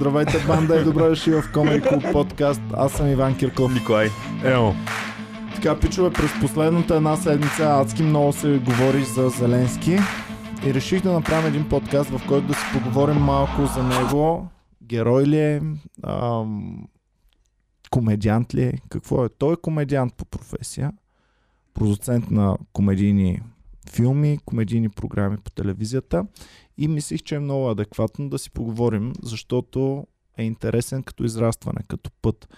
Здравейте, банда и добре дошли в Comedy Club подкаст. Аз съм Иван Кирков. Николай. Емо. Така, пичове, през последната една седмица адски много се говори за Зеленски и реших да направим един подкаст, в който да си поговорим малко за него. Герой ли е? Ам, комедиант ли е? Какво е? Той е комедиант по професия. Продуцент на комедийни филми, комедийни програми по телевизията и мислих, че е много адекватно да си поговорим, защото е интересен като израстване, като път.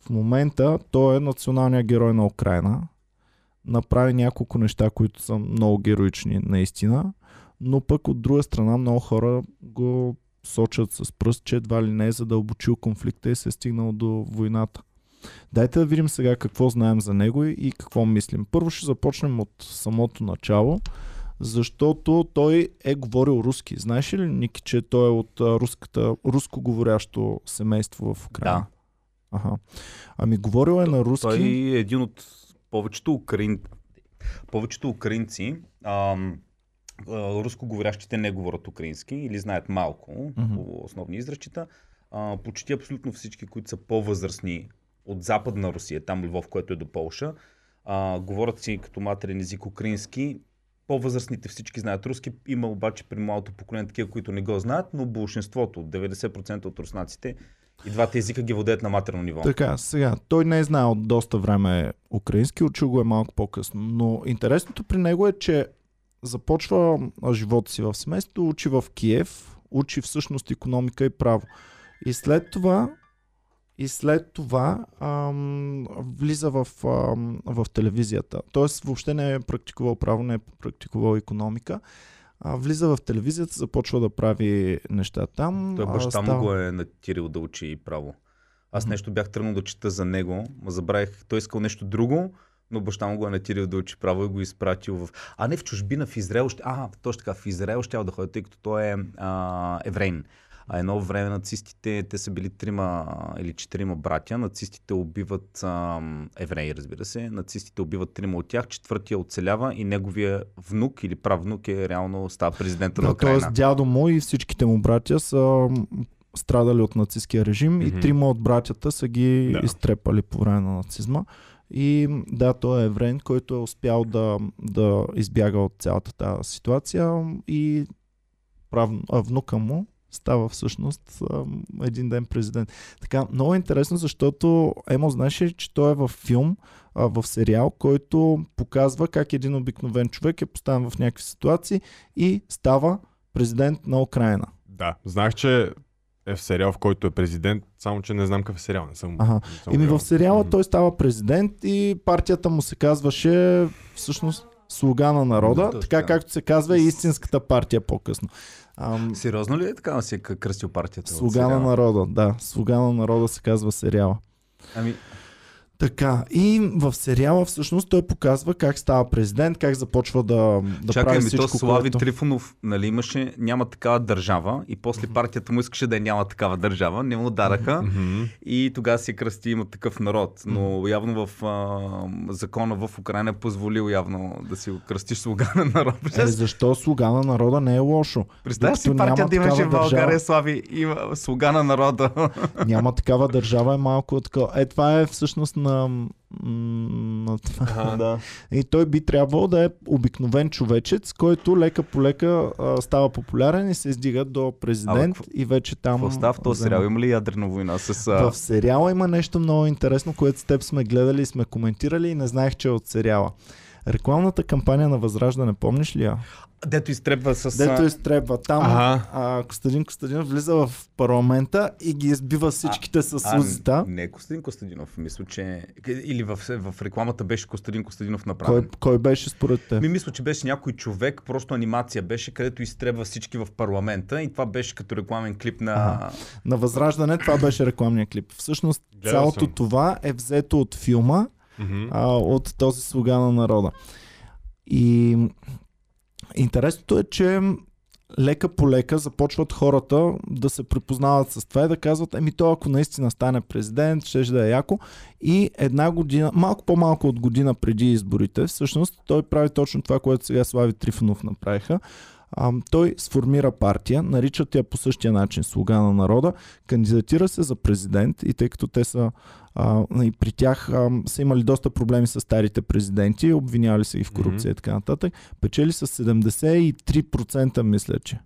В момента той е националният герой на Украина. Направи няколко неща, които са много героични наистина, но пък от друга страна много хора го сочат с пръст, че едва ли не е задълбочил конфликта и се е стигнал до войната. Дайте да видим сега какво знаем за него и какво мислим. Първо ще започнем от самото начало, защото той е говорил руски. Знаеш ли, Ники, че той е от руската, руско говорящо семейство в Украина? Да. Ага. Ами говорил е на руски. Той е един от повечето, украин... повечето украинци. Ам, а, руско говорящите не говорят украински или знаят малко Мгм. по основни изразчета. А, почти абсолютно всички, които са по-възрастни от западна Русия, там Львов, което е до Полша, а, говорят си като матерен език украински. По-възрастните всички знаят руски. Има обаче при младото поколение такива, които не го знаят, но большинството, 90% от руснаците, и двата езика ги владеят на матерно ниво. Така, сега, той не е от доста време украински, учил го е малко по-късно. Но интересното при него е, че започва живота си в семейството, учи в Киев, учи всъщност економика и право. И след това и след това ам, влиза в, ам, в телевизията. Тоест въобще не е практикувал право, не е практикувал економика. А, влиза в телевизията, започва да прави неща там. Той баща става- му го е натирил да учи право. Аз нещо бях тръгнал да чета за него, ма забравих, той искал нещо друго, но баща му го е натирил да учи право и го изпратил в... А не в чужбина, в Израел. Ще... А, точно така, в Израел ще да ходя, тъй като той е а, еврейн. А едно време нацистите, те са били трима или четирима братя, нацистите убиват а, евреи, разбира се, нацистите убиват трима от тях, четвъртия оцелява и неговия внук или правнук е реално става президента на Украина. т.е. дядо му и всичките му братя са страдали от нацистския режим и Мгм. трима от братята са ги Да. изтрепали по време на нацизма. И да, той е еврейн, който е успял да, да избяга от цялата тази ситуация и прав... а, внука му става всъщност един ден президент. Така, много интересно, защото Емо, знаеш ли, че той е във филм, в сериал, който показва как един обикновен човек е поставен в някакви ситуации и става президент на Украина. Да, знаех, че е в сериал, в който е президент, само че не знам какъв е сериал. Не съм, Ага. не съм гледал. в сериала той става президент и партията му се казваше всъщност Слуга на народа, Точно така така. както се казва и истинската партия по-късно. Ам, Сериозно ли е така да си е кръстил партията? Слуга на народа, да. Слуга на народа се казва сериала. Ами, Така, и в сериала всъщност той показва как става президент, как започва да, да чакай прави ми, всичко, то Слави което... Трифонов, нали, имаше, няма такава държава и после партията му искаше да няма такава държава, не му дараха и тогава си кръсти има такъв народ, но явно в а, закона в Украина е позволил явно да си кръстиш слуга на народ. Е, защо слуга на народа не е лошо? Представя си партия да имаше в България, държава. Слави, има слуга на народа. Няма такава държава, е малко такова. Е, това е всъщност на... на това. Да. И той би трябвало да е обикновен човечец, който лека по лека става популярен и се издига до президент какво- и вече там... Какво става в този взема. сериал? Има ли ядрена война с... а, В сериала има нещо много интересно, което с теб сме гледали и сме коментирали и не знаех, че е от сериала. Рекламната кампания на Възраждане, помниш ли я? Дето изтребва с... Дето изтребва там. Ага. А, Костадин Костадинов влиза в парламента и ги избива всичките с а, узита. Не Костадин Костадинов, мисля, че... Или в, в рекламата беше Костадин Костадинов направен. Кой, кой беше според теб? Ми мисля, че беше някой човек, просто анимация беше, където изтребва всички в парламента и това беше като рекламен клип на... Ага. На Възраждане това беше рекламния клип. Всъщност Гледал цялото съм. това е взето от филма, Мгм. а, от този слуга на народа. И интересното е, че лека по лека започват хората да се припознават с това и да казват, еми то ако наистина стане президент, ще да е яко. И една година, малко по-малко от година преди изборите, всъщност той прави точно това, което сега Слави Трифонов направиха. А, той сформира партия, наричат я по същия начин Слуга на народа, кандидатира се за президент и тъй като те са а, и при тях а, са имали доста проблеми с старите президенти, обвинявали се ги в корупция mm-hmm. и така нататък, печели с 73% мисля, че.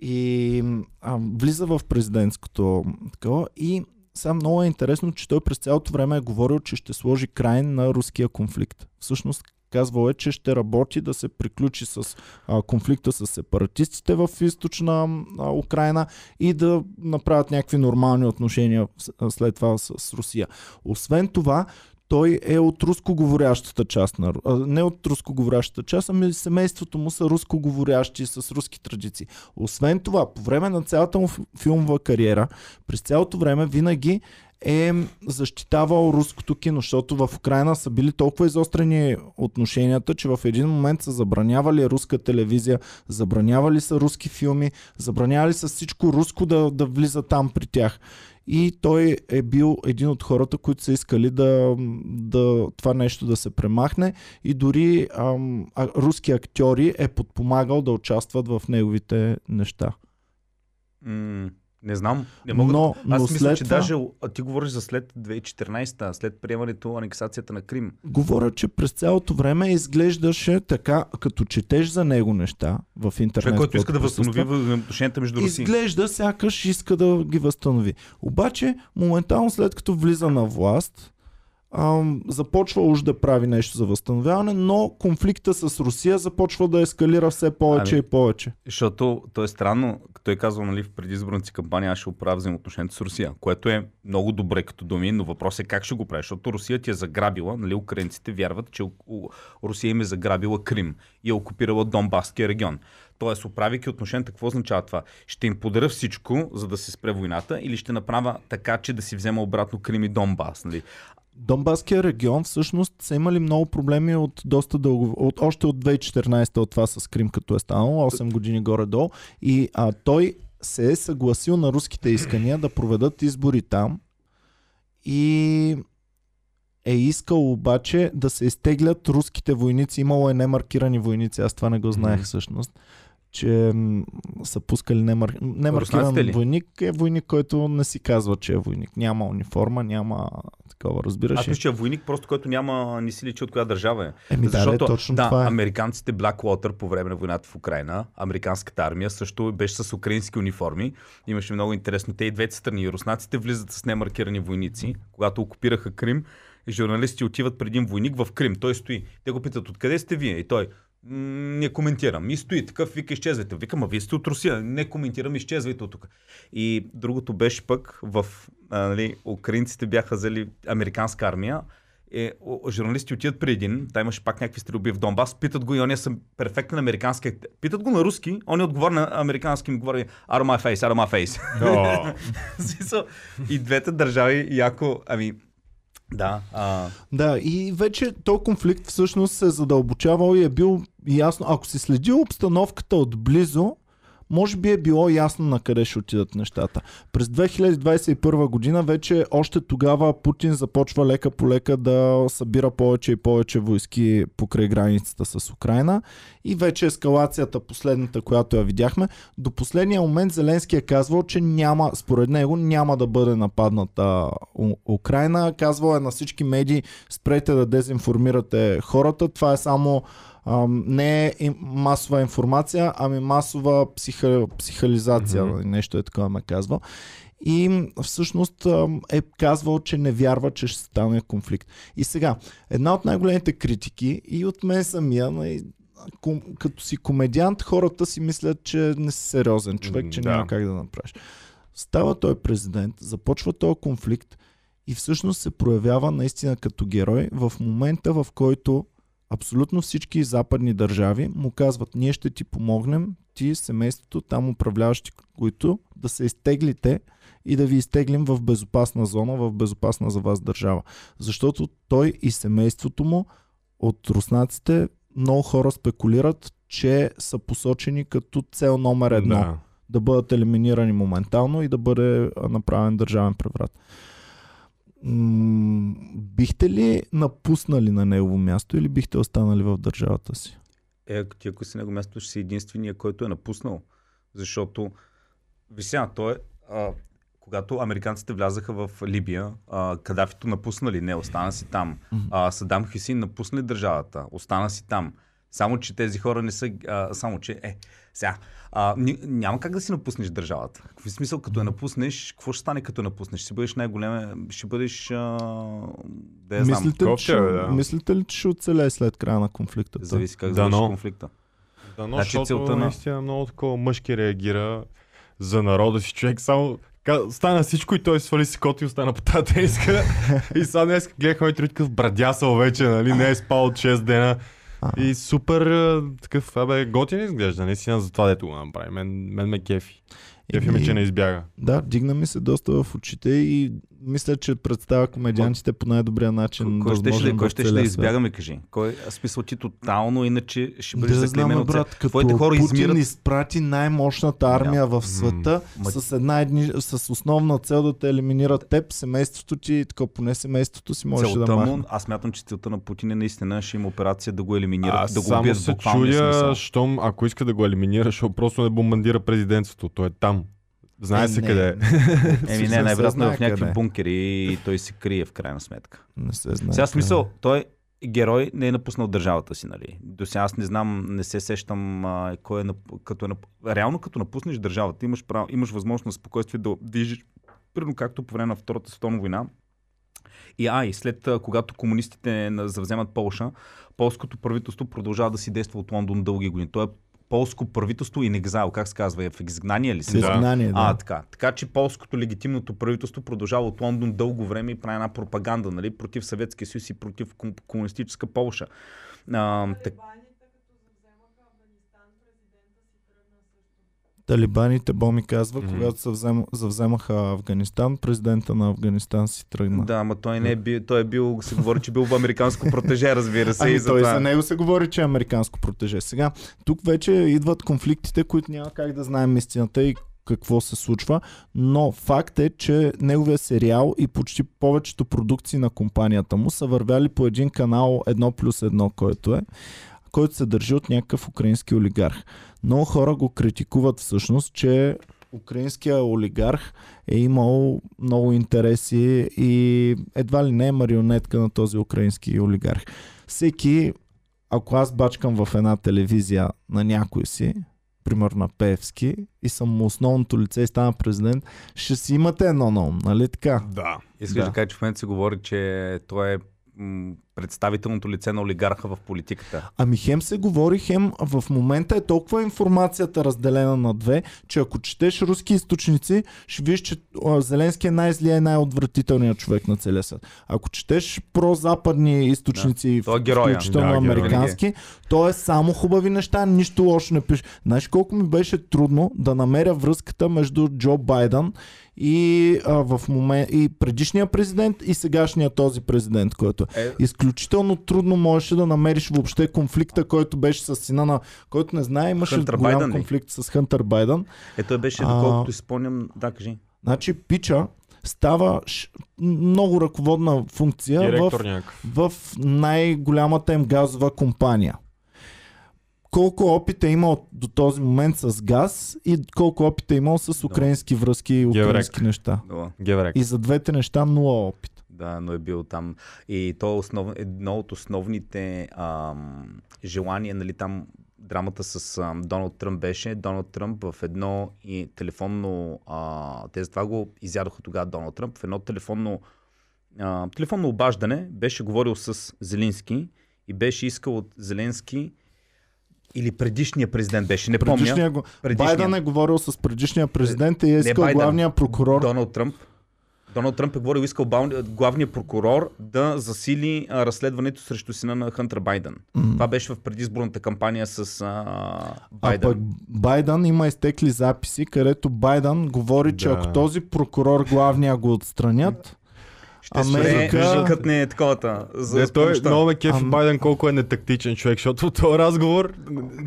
И а, влиза в президентското такова и сега много е интересно, че той през цялото време е говорил, че ще сложи край на руския конфликт. Всъщност казвал е, че ще работи да се приключи с а, конфликта с сепаратистите в източна а, Украина и да направят някакви нормални отношения след това с, с Русия. Освен това, той е от рускоговорящата част на... Не от рускоговорящата част, ами семейството му са рускоговорящи с руски традиции. Освен това, по време на цялата му филмова кариера, през цялото време винаги е защитавал руското кино, защото в Украина са били толкова изострени отношенията, че в един момент са забранявали руска телевизия, забранявали са руски филми, забранявали са всичко руско да, да влиза там при тях. И той е бил един от хората, които са искали да, да това нещо да се премахне и дори ам, а, руски актьори е подпомагал да участват в неговите неща. Mm. Не знам. Не мога но, да... Аз но мисля, че това... даже а ти говориш за след 2014-та, след приемането анексацията на Крим. Говоря, че през цялото време изглеждаше така, като четеш за него неща в интернет. Човек, който иска да възстанови отношенията между Русия. Изглежда сякаш иска да ги възстанови. Обаче, моментално след като влиза на власт, ам, започва уж да прави нещо за възстановяване, но конфликта с Русия започва да ескалира все повече ами, и повече. Защото то е странно, той казва нали, в предизборната си кампания, аз ще оправя взаимоотношението с Русия, което е много добре като думи, но въпрос е как ще го прави, защото Русия ти е заграбила, нали, украинците вярват, че Русия им е заграбила Крим и е окупирала Донбаския регион. Тоест, оправяйки отношенията, какво означава това? Ще им подаря всичко, за да се спре войната, или ще направя така, че да си взема обратно Крим и Донбас? Нали? Донбаския регион всъщност са имали много проблеми от доста дълго, от, още от 2014 от това с Крим, като е станало, 8 години горе-долу. И а, той се е съгласил на руските искания да проведат избори там и е искал обаче да се изтеглят руските войници. Имало е немаркирани войници, аз това не го знаех всъщност че са пускали немар... немаркиран войник е войник, който не си казва, че е войник. Няма униформа, няма такова, разбираш. Аз мисля, че е войник, просто който няма ни си личи от коя държава е. Еми, Защото, да, точно да, това е. американците Blackwater по време на войната в Украина, американската армия също беше с украински униформи. Имаше много интересно. Те и двете страни. Руснаците влизат с немаркирани войници, когато окупираха Крим. Журналисти отиват преди един войник в Крим. Той стои. Те го питат, откъде сте вие? И той, не коментирам. И стои такъв, вика, изчезвайте. Викам, а вие сте от Русия. Не коментирам, изчезвайте от тук. И другото беше пък в, а, нали, украинците бяха взели американска армия. Е, журналисти отиват при един, та имаше пак някакви стрелби в Донбас, питат го и он е съм перфектен американски. Питат го на руски, он е отговор на американски, ми говори out of my face, out of my face. и двете държави яко, ами, да. А... Да, и вече то конфликт всъщност се е задълбочавал и е бил ясно. Ако си следил обстановката отблизо, може би е било ясно на къде ще отидат нещата. През 2021 година вече още тогава Путин започва лека по лека да събира повече и повече войски покрай границата с Украина и вече ескалацията, последната, която я видяхме, до последния момент Зеленски е казвал, че няма, според него няма да бъде нападната Украина. Казвал е на всички медии, спрете да дезинформирате хората, това е само не е масова информация, ами масова психа, психализация, mm-hmm. нещо е такова ме казва. И всъщност е казвал, че не вярва, че ще стане конфликт. И сега, една от най-големите критики и от мен самия, като си комедиант, хората си мислят, че не си сериозен човек, че да. няма как да направиш. Става той президент, започва този конфликт и всъщност се проявява наистина като герой в момента, в който абсолютно всички западни държави му казват, ние ще ти помогнем, ти, семейството, там управляващи, които да се изтеглите и да ви изтеглим в безопасна зона, в безопасна за вас държава. Защото той и семейството му от руснаците много хора спекулират, че са посочени като цел номер едно. Да. да бъдат елиминирани моментално и да бъде направен държавен преврат бихте ли напуснали на негово място или бихте останали в държавата си? Е, ти ако си на него място, ще си единствения, който е напуснал. Защото, вися, той е, а, когато американците влязаха в Либия, а, Кадафито напуснали, не, остана си там. А, Садам Хюсин напусна държавата, остана си там. Само, че тези хора не са... А, само, че... Е, сега, а, ня, няма как да си напуснеш държавата. Какви смисъл, като я напуснеш, какво ще стане като я напуснеш? Ще бъдеш най-голем, ще бъдеш... А, да я знам. Мислите че, бе, да. мислите ли, че ще оцелее след края на конфликта? Зависи как Да, завърши но- конфликта. Да, но Значи защото целта на- наистина много такова мъжки реагира за народа си човек. Само стана всичко и той свали си кот и остана по тази тениска. и сега днес гледахме и такъв брадясал вече, нали? Не е спал от 6 дена. А. И супер такъв, абе, готин изглежда, наистина за това дето го направи. Мен, мен ме кефи. Кефи ме, че не избяга. Да, дигна ми се доста в очите и мисля, че представя комедиантите по най-добрия начин. Кой ще, ще, възможен кой ще, ще да избягаме, кажи? Кой, а, смисъл ти тотално, иначе ще бъдеш Да заклемен знам, брат, като Твоите хора Путин измират. изпрати най-мощната армия в света Ма- с една едни, с основна цел да те елиминират теб, семейството ти, и така поне семейството си можеше да махне. му, аз мятам, че целта на Путин е наистина ще има операция да го елиминират, Аз да го само убият в се смисъл. щом, ако иска да го елиминира, защото просто не бомбандира президентството. Той е там. Знае Е, се не, къде е. Еми не, най-вероятно е в някакви къде. бункери и той се крие в крайна сметка. Не се знае. Сега къде. смисъл, той герой не е напуснал държавата си, нали? До сега аз не знам, не се сещам а, кой е, нап- като е нап... Реално като напуснеш държавата, имаш, право, имаш възможност на спокойствие да движиш, примерно както по време на Втората световна война. И а, и след когато комунистите завземат Полша, полското правителство продължава да си действа от Лондон дълги години. То е полско правителство in exile, как се казва, е в изгнание ли се? изгнание, да. А, така. Така че полското легитимното правителство продължава от Лондон дълго време и прави една пропаганда нали, против Съветския съюз и против ком- комунистическа Полша. А, так, Талибаните, Бо ми казва, Мгм. когато се взем, завземаха Афганистан, президента на Афганистан си тръгна. да, ама той не е бил, той е бил, се говори, че бил в американско протеже, разбира се. и Ами той затова... за него се говори, че е американско протеже. Сега, тук вече идват конфликтите, които няма как да знаем истината и какво се случва, но факт е, че неговия сериал и почти повечето продукции на компанията му са вървяли по един канал 1 плюс 1, който е, който се държи от някакъв украински олигарх. Много хора го критикуват всъщност, че украинския олигарх е имал много интереси и едва ли не е марионетка на този украински олигарх. Всеки, ако аз бачкам в една телевизия на някой си, примерно на Певски, и съм основното лице и стана президент, ще си имате едно на ум, нали така? Да. Искаш Да. да. кажа, че в момента се говори, че той е представителното лице на олигарха в политиката. Ами хем се говори, хем в момента е толкова информацията разделена на две, че ако четеш руски източници, ще видиш, че Зеленски е най-злия и най-отвратителният човек на целия свят. Ако четеш прозападни източници, Той е героя. включително Да, американски, то е само хубави неща, нищо лошо не пише. Знаеш колко ми беше трудно да намеря връзката между Джо Байден и, а, в момент, и предишния президент и сегашния този президент, който е. Е, Изключително трудно можеше да намериш въобще конфликта, който беше с сина на... Който не знае, имаше Хънтър голям Байдън ли? конфликт с Хънтър Байден. е, той беше, доколкото си спомням, да, кажи. Значи Пича става ш... много ръководна функция Директор в, някакъв. в най-голямата им газова компания. Колко опит е имал до този момент с газ и колко опит е имал с украински връзки и Геврек. украински неща. Геврек. И за двете неща нула опит. да, но е бил там. И то е основ... едно от основните ам, желания, нали, там драмата с ам, Доналд Тръмп беше. Доналд Тръмп в едно и телефонно... А, те затова го изядоха тогава Доналд Тръмп. В едно телефонно, а, телефонно обаждане беше говорил с Зеленски и беше искал от Зеленски или предишния президент беше, не помня. Предишния го... Предишния. Байден е говорил с предишния президент и е искал Байден. главния прокурор. Доналд Тръмп. Доналд Тръмп е говорил, искал главния прокурор да засили а, разследването срещу сина на Хънтър Байден. М. Това беше в предизборната кампания с а, А Байден. пък Байден има изтекли записи, където Байден говори, че Да. ако този прокурор главния го отстранят, Ще Америка- ще кътне таковата. За Не, той много ме кефи Ам- Байден колко е нетактичен човек, защото този разговор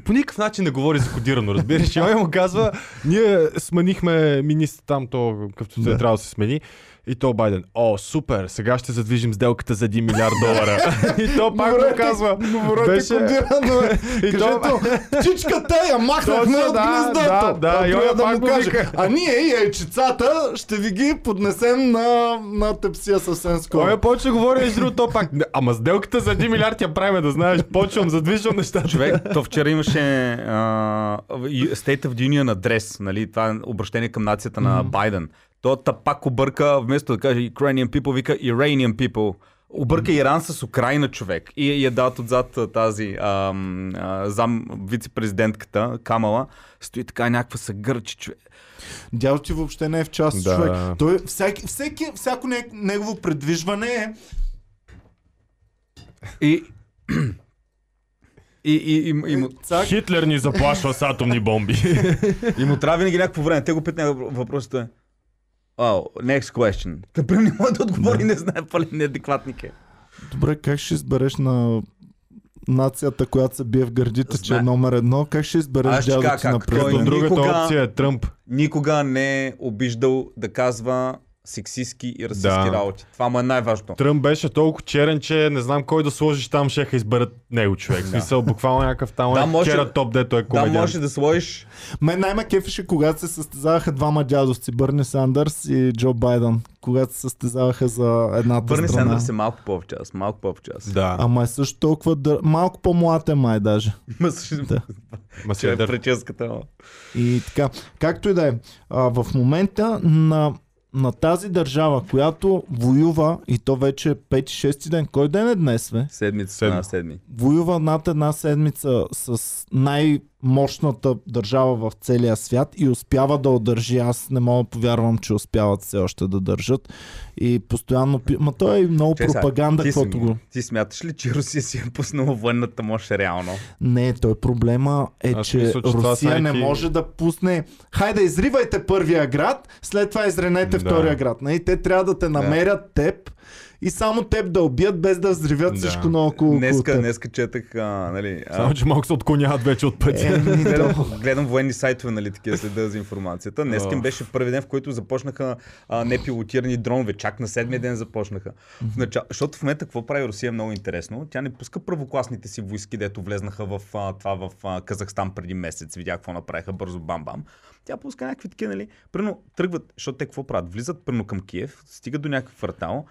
по никакъв начин не говори за кодирано, разбираш. Той му казва, ние сменихме министър там, то какъвто се Да. е трябвало да се смени. И то Байден, о, супер, сега ще задвижим сделката за 1 милиард долара. и то пак му казва, Говорете беше- кодирано. И то- птичката я махнахме от да, гнездото. да, да, он да пак му го каже, а ние и яйчицата ще ви ги поднесем на, на тепсия съвсем скоро. Той е почва да говори, между другото, то пак. «Не, Ама сделката за 1 милиард я правим, да знаеш. Почвам, задвижвам нещата. Човек, то вчера имаше а, State of the Union адрес, нали, това е обращение към нацията на Байден. То пак обърка, вместо да каже Ukrainian people, вика Iranian people. Обърка Иран с Украина човек. И я дадат отзад тази ам, а, зам вице-президентката Камала. Стои така някаква се гърчи човек. Дядо ти въобще не е в част Да. човек. Той, всеки, всеки, всяко не, негово предвижване е И, и, и, и, и, му, цак, Хитлер ни заплашва с атомни бомби. и му трябва винаги някакво време. Те го питат е. Oh, next question. Тъприм не може да отговори, не знае, пълен неадекватник е. Добре, как ще избереш на нацията, която се бие в гърдите, че е Зна- номер едно, как ще избереш Аз ще дядо кажа ти как. на президент? Другата Никога- опция е Тръмп. никога не е обиждал да казва сексистски и расистски Да. работи. Това му е най-важното. Тръмп беше толкова черен, че не знам кой да сложиш там, ще изберат него човек. В смисъл, буквално някакъв там Да, да, може- вчера топ, дето е Да, комедиант. може да сложиш Мен най-ме кефеше, когато се състезаваха двама дядовци, Бърни Сандърс и Джо Байден, когато се състезаваха за едната Бърни страна. Сендърс е малко по-в-час, малко по-в-час. Да, Ама е също толкова дър... малко по-млад е май даже. Ма също- Да. ма е е прическата. И така, както и да е, в момента на, на тази държава, която воюва, и то вече е 5-6 ден, кой ден е днес, бе? Седмица Седми. Воюва над една седмица с най-мощната държава в целия свят и успява да удържи. Аз не мога да повярвам, че успяват все още да държат. И постоянно... Ма то е много сега, пропаганда, каквото го... ти смяташ ли, че Русия си е пуснала военната мощ реално? Не, той проблема е, Аз че, мисля, че Русия не може да пусне. Хайде, изривайте първия град, след това изренете Да. втория град. Нали? Те трябва да те намерят теб и само теб да убият, без да взривят Да. всичко наоколо. около Днеска, днеска четах, а, нали, а, Само, че малко се отклоняват вече от пътя. Еми, гледам, гледам военни сайтове, нали, такива следа за информацията. Днес им Ох. беше първи ден, в който започнаха а, непилотирани дронове. Чак на седмия ден започнаха. В начало, защото в момента какво прави Русия е много интересно. Тя не пуска първокласните си войски, дето влезнаха в а, това в а, Казахстан преди месец. Видях какво направиха бързо бам-бам. Тя пуска някакви такива, нали? Прено тръгват, защото те какво правят? Влизат прено към Киев, стигат до някакъв квартал,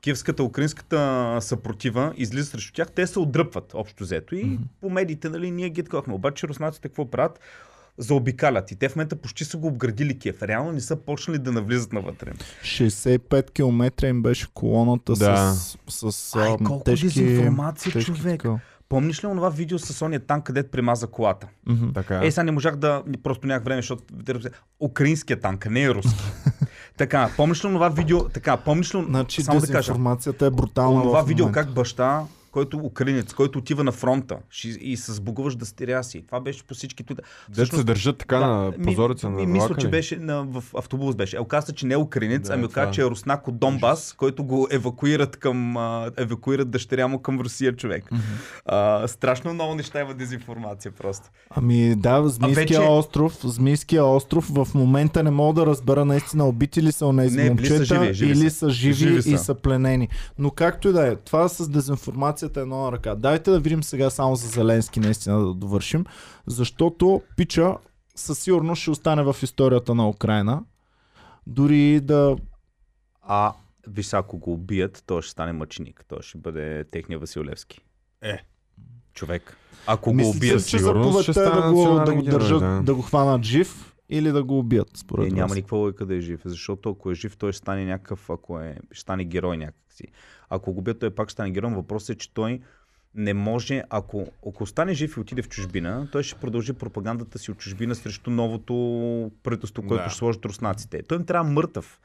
киевската, украинската съпротива излиза срещу тях, те се отдръпват общо взето и mm-hmm. по медиите, нали, ние ги такохме. Обаче руснаците какво правят? Заобикалят и те в момента почти са го обградили Киев. Реално не са почнали да навлизат навътре. 65 км им беше колоната Да. с, с Ай, колко тежки, дезинформация, тежки човек. такова. Помниш ли онова видео с ония танк, където примаза колата? Мгм. Така. Е, сега не можах да... Просто нямах време, защото... Украинския танк, не е руски. така, помниш ли онова видео... Така, помниш ли... Значи само да кажа. дезинформацията е брутална Това видео как баща, който украинец, който отива на фронта и се сбогуваш дъщеря си. Това беше по всички тук. Дето се държат така на ми- позорица ми, на Мисля, че беше на, в автобус беше. Е, оказа, че не е украинец, Да, ами оказа, е. че е руснак от Донбас, който го евакуират към а, евакуират дъщеря му към Русия човек. А, страшно много неща има дезинформация просто. Ами да, Змийския вече- остров, Змийския остров в момента не мога да разбера наистина убити ли са онези Не, били са момчета живи, живи или са. са живи, Живи и са. пленени. Но както и да е, това с дезинформацията е едно на ръка. Дайте да видим сега само за Зеленски наистина да довършим, защото Пича със сигурност ще остане в историята на Украина. Дори да... А, виж, ако го убият, той ще стане мъченик. Той ще бъде техния Василевски. Е. Човек. Ако го Мислите, убият, че сигурност ще заповедта е да стане го, да го държат, да. да го хванат жив или да го убият, според Е, няма никаква логика да е жив, защото ако е жив, той ще стане някакъв, ако е, ще стане герой някакси. Ако го убият, той пак ще стане герой. Въпросът е, че той не може, ако, ако остане жив и отиде в чужбина, той ще продължи пропагандата си от чужбина срещу новото правителство, което Да. ще сложат руснаците. Той им трябва мъртъв.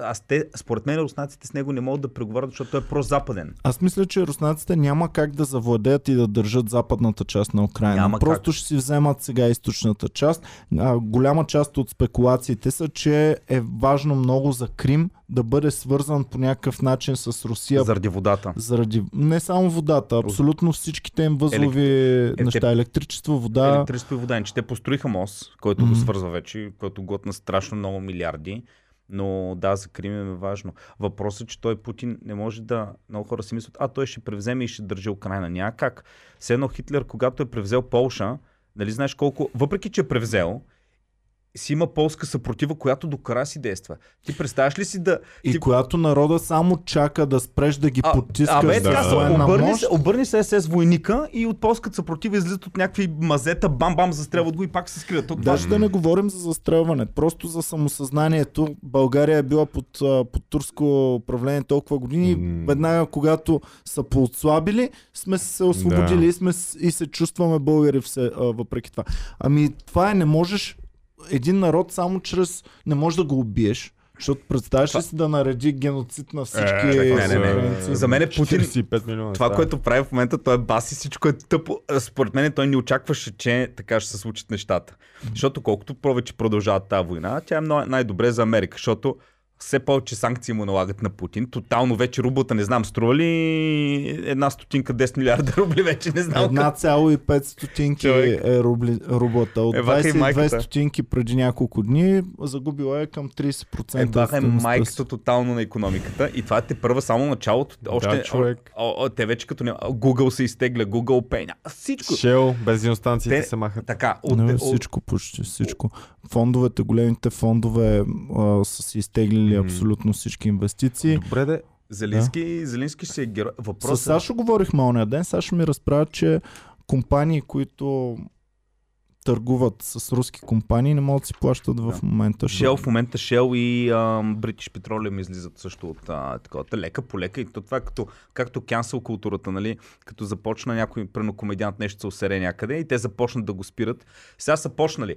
Аз те, според мен руснаците с него не могат да преговарят, защото той е прозападен. Аз мисля, че руснаците няма как да завладеят и да държат западната част на Украина. Няма Просто как. ще си вземат сега източната част. А, голяма част от спекулациите са, че е важно много за Крим да бъде свързан по някакъв начин с Русия. Заради водата. Заради не само водата, абсолютно всичките им възлови те- неща. Електричество, вода. Електричество и вода. Че те построиха мост, който го Мгм. свързва вече, който готна страшно много милиарди. Но да, за Крим е важно. Въпросът е, че той Путин не може да... Много хора си мислят, а той ще превземе и ще държи Украина. Няма как. Все едно Хитлер, когато е превзел Полша, нали знаеш колко... Въпреки, че е превзел, си има полска съпротива, която до края си действа. Ти представяш ли си да... И ти... която народа само чака да спреш да ги потискаш абе, да. военна обърни, се, обърни се СС войника и от полската съпротива излизат от някакви мазета, бам-бам, застрелват го и пак се скрият. Това Даже да не говорим за застрелване, просто за самосъзнанието. България е била под, под турско управление толкова години. М. Веднага, когато са поотслабили, сме се освободили Да. и, сме, и се чувстваме българи все, въпреки това. Ами това е, не можеш един народ само чрез... Не можеш да го убиеш. Защото представяш ли си да нареди геноцид на всички Е, не, не, не. За мен е Путин- 45 милиона. Това, става. което прави в момента, той е баси, всичко е тъпо. Според мен той не очакваше, че така ще се случат нещата. Защото колкото повече продължава тази война, тя е много- най-добре за Америка, защото все повече санкции му налагат на Путин. Тотално вече рублата, не знам, струва ли една стотинка 10 милиарда рубли, вече не знам. Една цяло и 5 стотинки Човек. е рубли, рублата. От Еваха и 22 майката. стотинки преди няколко дни загубила е към 30% Е, това е майката тотално на економиката и това е те първа само началото. Още, Да, човек. О, о, те вече като не... Google се изтегля, Google Pay, всичко. Шел, бензиностанциите Те- се махат. Така, от, Не, от, всичко, почти всичко. Фондовете, големите фондове а, са си изтеглили М. абсолютно всички инвестиции. Добре, де. Зеленски, Зеленски ще е герой. С Въпросът Сашо говорихме ония ден. Сашо ми разправя, че компании, които търгуват с руски компании, не могат да си плащат в Да. момента. Shell в момента Shell и ам, British Petroleum излизат също от а, такова. Лека по лека и то това е като, както cancel културата, нали? Като започна някой прено комедиант нещо се усере някъде и те започнат да го спират. Сега са почнали.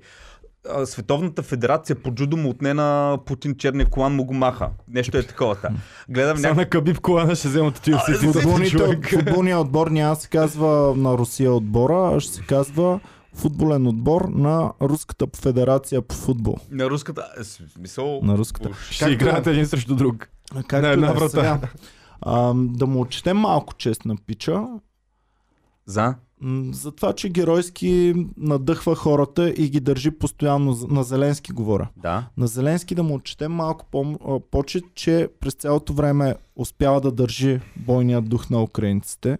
Световната федерация по джудо му отне на Путин черния колан му го маха. Нещо е такова. та. Гледам Сега някакъв... на Кабиб колана ще вземат тия си Футболните, човек. футболният отбор няма се казва на Русия отбора, а ще се казва футболен отбор на Руската федерация по футбол. На руската... е, Смисъл... На руската. Ще Както- играят един срещу друг. Както На една е врата. сега. А, да му отчетем малко чест на пича, За? За това, че геройски надъхва хората и ги държи постоянно, на Зеленски говоря. Да. На Зеленски да му отчетем малко по- почет, че през цялото време успява да държи бойния дух на украинците.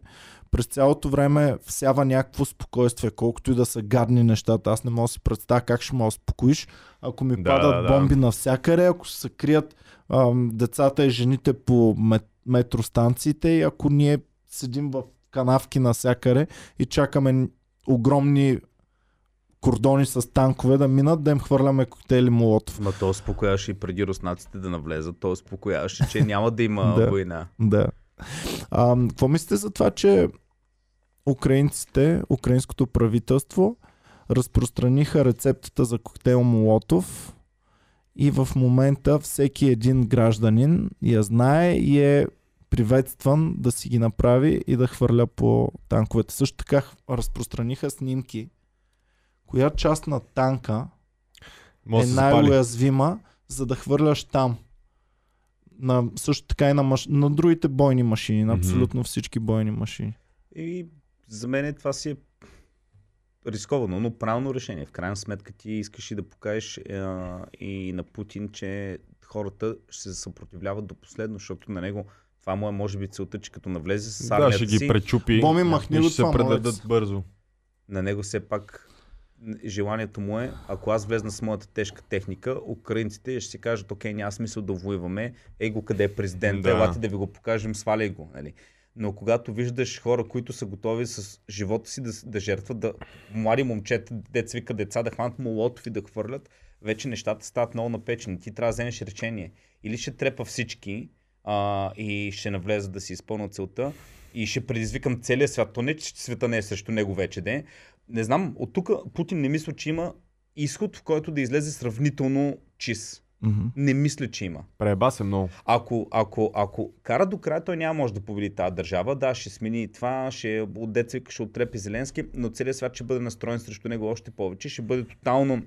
През цялото време всява някакво спокойствие, колкото и да са гадни нещата. Аз не мога да си представя как ще ме успокоиш, ако ми Да, падат да, да. бомби навсякъде, ако се крият ам, децата и жените по мет, метростанциите и ако ние седим в канавки навсякъде и чакаме огромни кордони с танкове да минат, да им хвърляме коктейли молотов. Ма то успокояваше и преди руснаците да навлезат. То успокояваше, че няма да има Да. война. Да. А, какво мислите за това, че украинците, украинското правителство разпространиха рецептата за коктейл Молотов и в момента всеки един гражданин я знае и е приветстван да си ги направи и да хвърля по танковете. Също така разпространиха снимки, коя част на танка Може е най-уязвима, за да хвърляш там. На, също така и на, маш... на другите бойни машини, на абсолютно всички бойни машини. И за мен това си е рисковано, но правилно решение. В крайна сметка ти искаш и да покажеш е, и на Путин, че хората ще се съпротивляват до последно, защото на него това му е може би целта, че като навлезе с Да, армията ще ги си, пречупи. Боми, махни и го ще се предадат бързо. на него все пак желанието му е, ако аз влезна с моята тежка техника, украинците ще си кажат, окей, няма смисъл да воюваме, ей го къде е президента, Да. елате да ви го покажем, сваляй го. Нали? Но когато виждаш хора, които са готови с живота си да, да жертват, да, млади момчета, деца вика деца, да хванат молотов и да хвърлят, вече нещата стават много напечени. Ти трябва да вземеш решение. Или ще трепа всички а, и ще навлезат да си изпълнят целта, и ще предизвикам целия свят. То не, че света не е срещу него вече, де. Не знам, от тук Путин не мисля, че има изход, в който да излезе сравнително чист. Мгм. Не мисля, че има. Преба се много. Ако, ако, ако кара до края, той няма може да победи тази държава. Да, ще смени това, ще от ще отрепи Зеленски, но целият свят ще бъде настроен срещу него още повече. Ще бъде тотално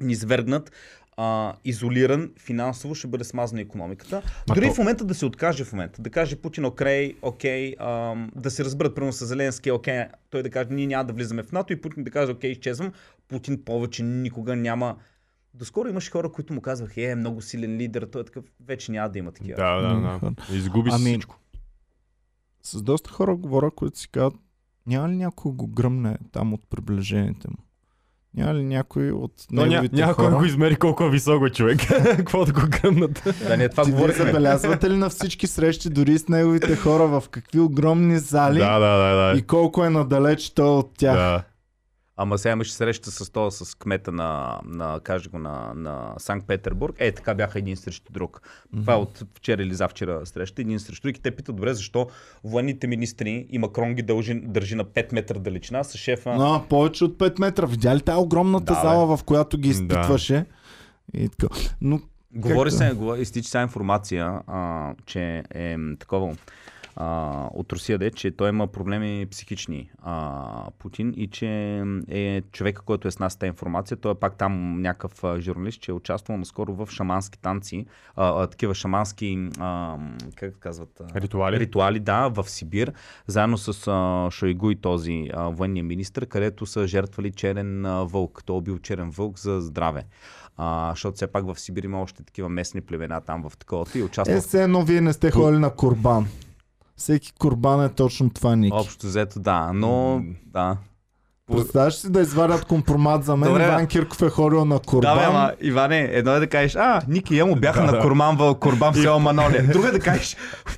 низвергнат, а, изолиран, финансово ще бъде смазана економиката. Ма Дори то- в момента да се откаже в момента, да каже Путин, окей, окей, ам, да се разберат примерно с Зеленски, окей, той да каже, ние няма да влизаме в НАТО и Путин да каже, окей, изчезвам, Путин повече никога няма Доскоро имаше хора, които му казваха, е, много силен лидер, той е такъв, вече няма да има такива. Да, да, да. Изгуби си Ами, всичко. С доста хора говоря, които си казват, няма ли някой го гръмне там от приближените му? Няма ли някой от Но ня, неговите някой хора? го измери колко е високо е човек. Какво да го гръмнат? Да, не, това говорихме. забелязвате ли на всички срещи, дори с неговите хора, в какви огромни зали да, да, да. да. и колко е надалеч той от тях? да. Ама сега имаше среща с това, с кмета на, на каже го, на, на Санкт Петербург. Е, така бяха един срещу друг. Това е от вчера или завчера среща, един срещу друг. И те питат, добре, защо военните министри и Макрон ги дължи, държи на 5 метра далечина с шефа. Но, повече от 5 метра. Видя ли тази огромната Да, зала, в която ги Да. изпитваше? И така. Но Говори Както? се, говори, изтича сега информация, а, че е такова а, от Русия, де, че той има проблеми психични, а, Путин, и че е човека, който е с нас тази информация, той е пак там някакъв журналист, че е участвал наскоро в шамански танци, а, а, такива шамански, а, как казват? Ритуали? Ритуали, да, в Сибир, заедно с а, Шойгу и този а, военния министр, където са жертвали черен а, вълк. Той е бил черен вълк за здраве. А, защото все пак в Сибир има още такива местни племена там в таковато и участва е, все едно вие не сте ходили на Курбан. Всеки Курбан е точно това, Ники. Общо взето, да, но да. Представяш си да извадят компромат за мен. Добре. Иван Кирков е ходил на Курбан. Да, бе, ама, Иване, едно е да кажеш, а, Ники, я му бяха Да, на да. Курман в Курбан в село Маноле. Друго е да кажеш,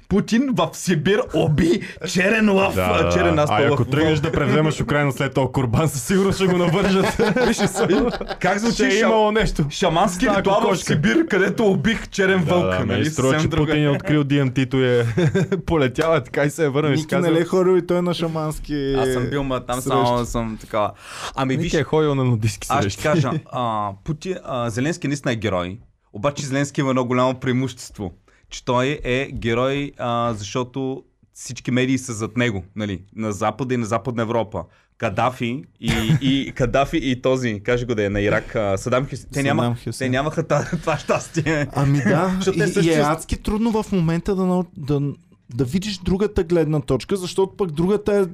Путин в Сибир оби черен лъв, Да, да, черен да. А ако тръгнеш да превземаш Украина след този курбан, със сигурност ще го навържат. Как звучи е ша... имало нещо. шамански Да, ритуал в. Сибир, където убих черен Да, вълк, да, нали? нали, струва, че Путин е открил DMT-то и е полетял, е така и се е върнал Ники, нали е ходил и той на шамански Аз съм бил, ма там само съм такава. Ами виж, Ники е ходил на нудистски аз ще срещи. кажа, а, Пути, а, Зеленски наистина е герой, обаче Зеленски има едно голямо преимущество, че той е герой, а, защото всички медии са зад него, нали, на Запада и на Западна Европа. Кадафи и, и Кадафи и този, кажи го да е на Ирак, Садам Хюсейн. Те, няма, те нямаха това щастие. Ами да, и, също и е адски трудно в момента да, да, да видиш другата гледна точка, защото пък другата е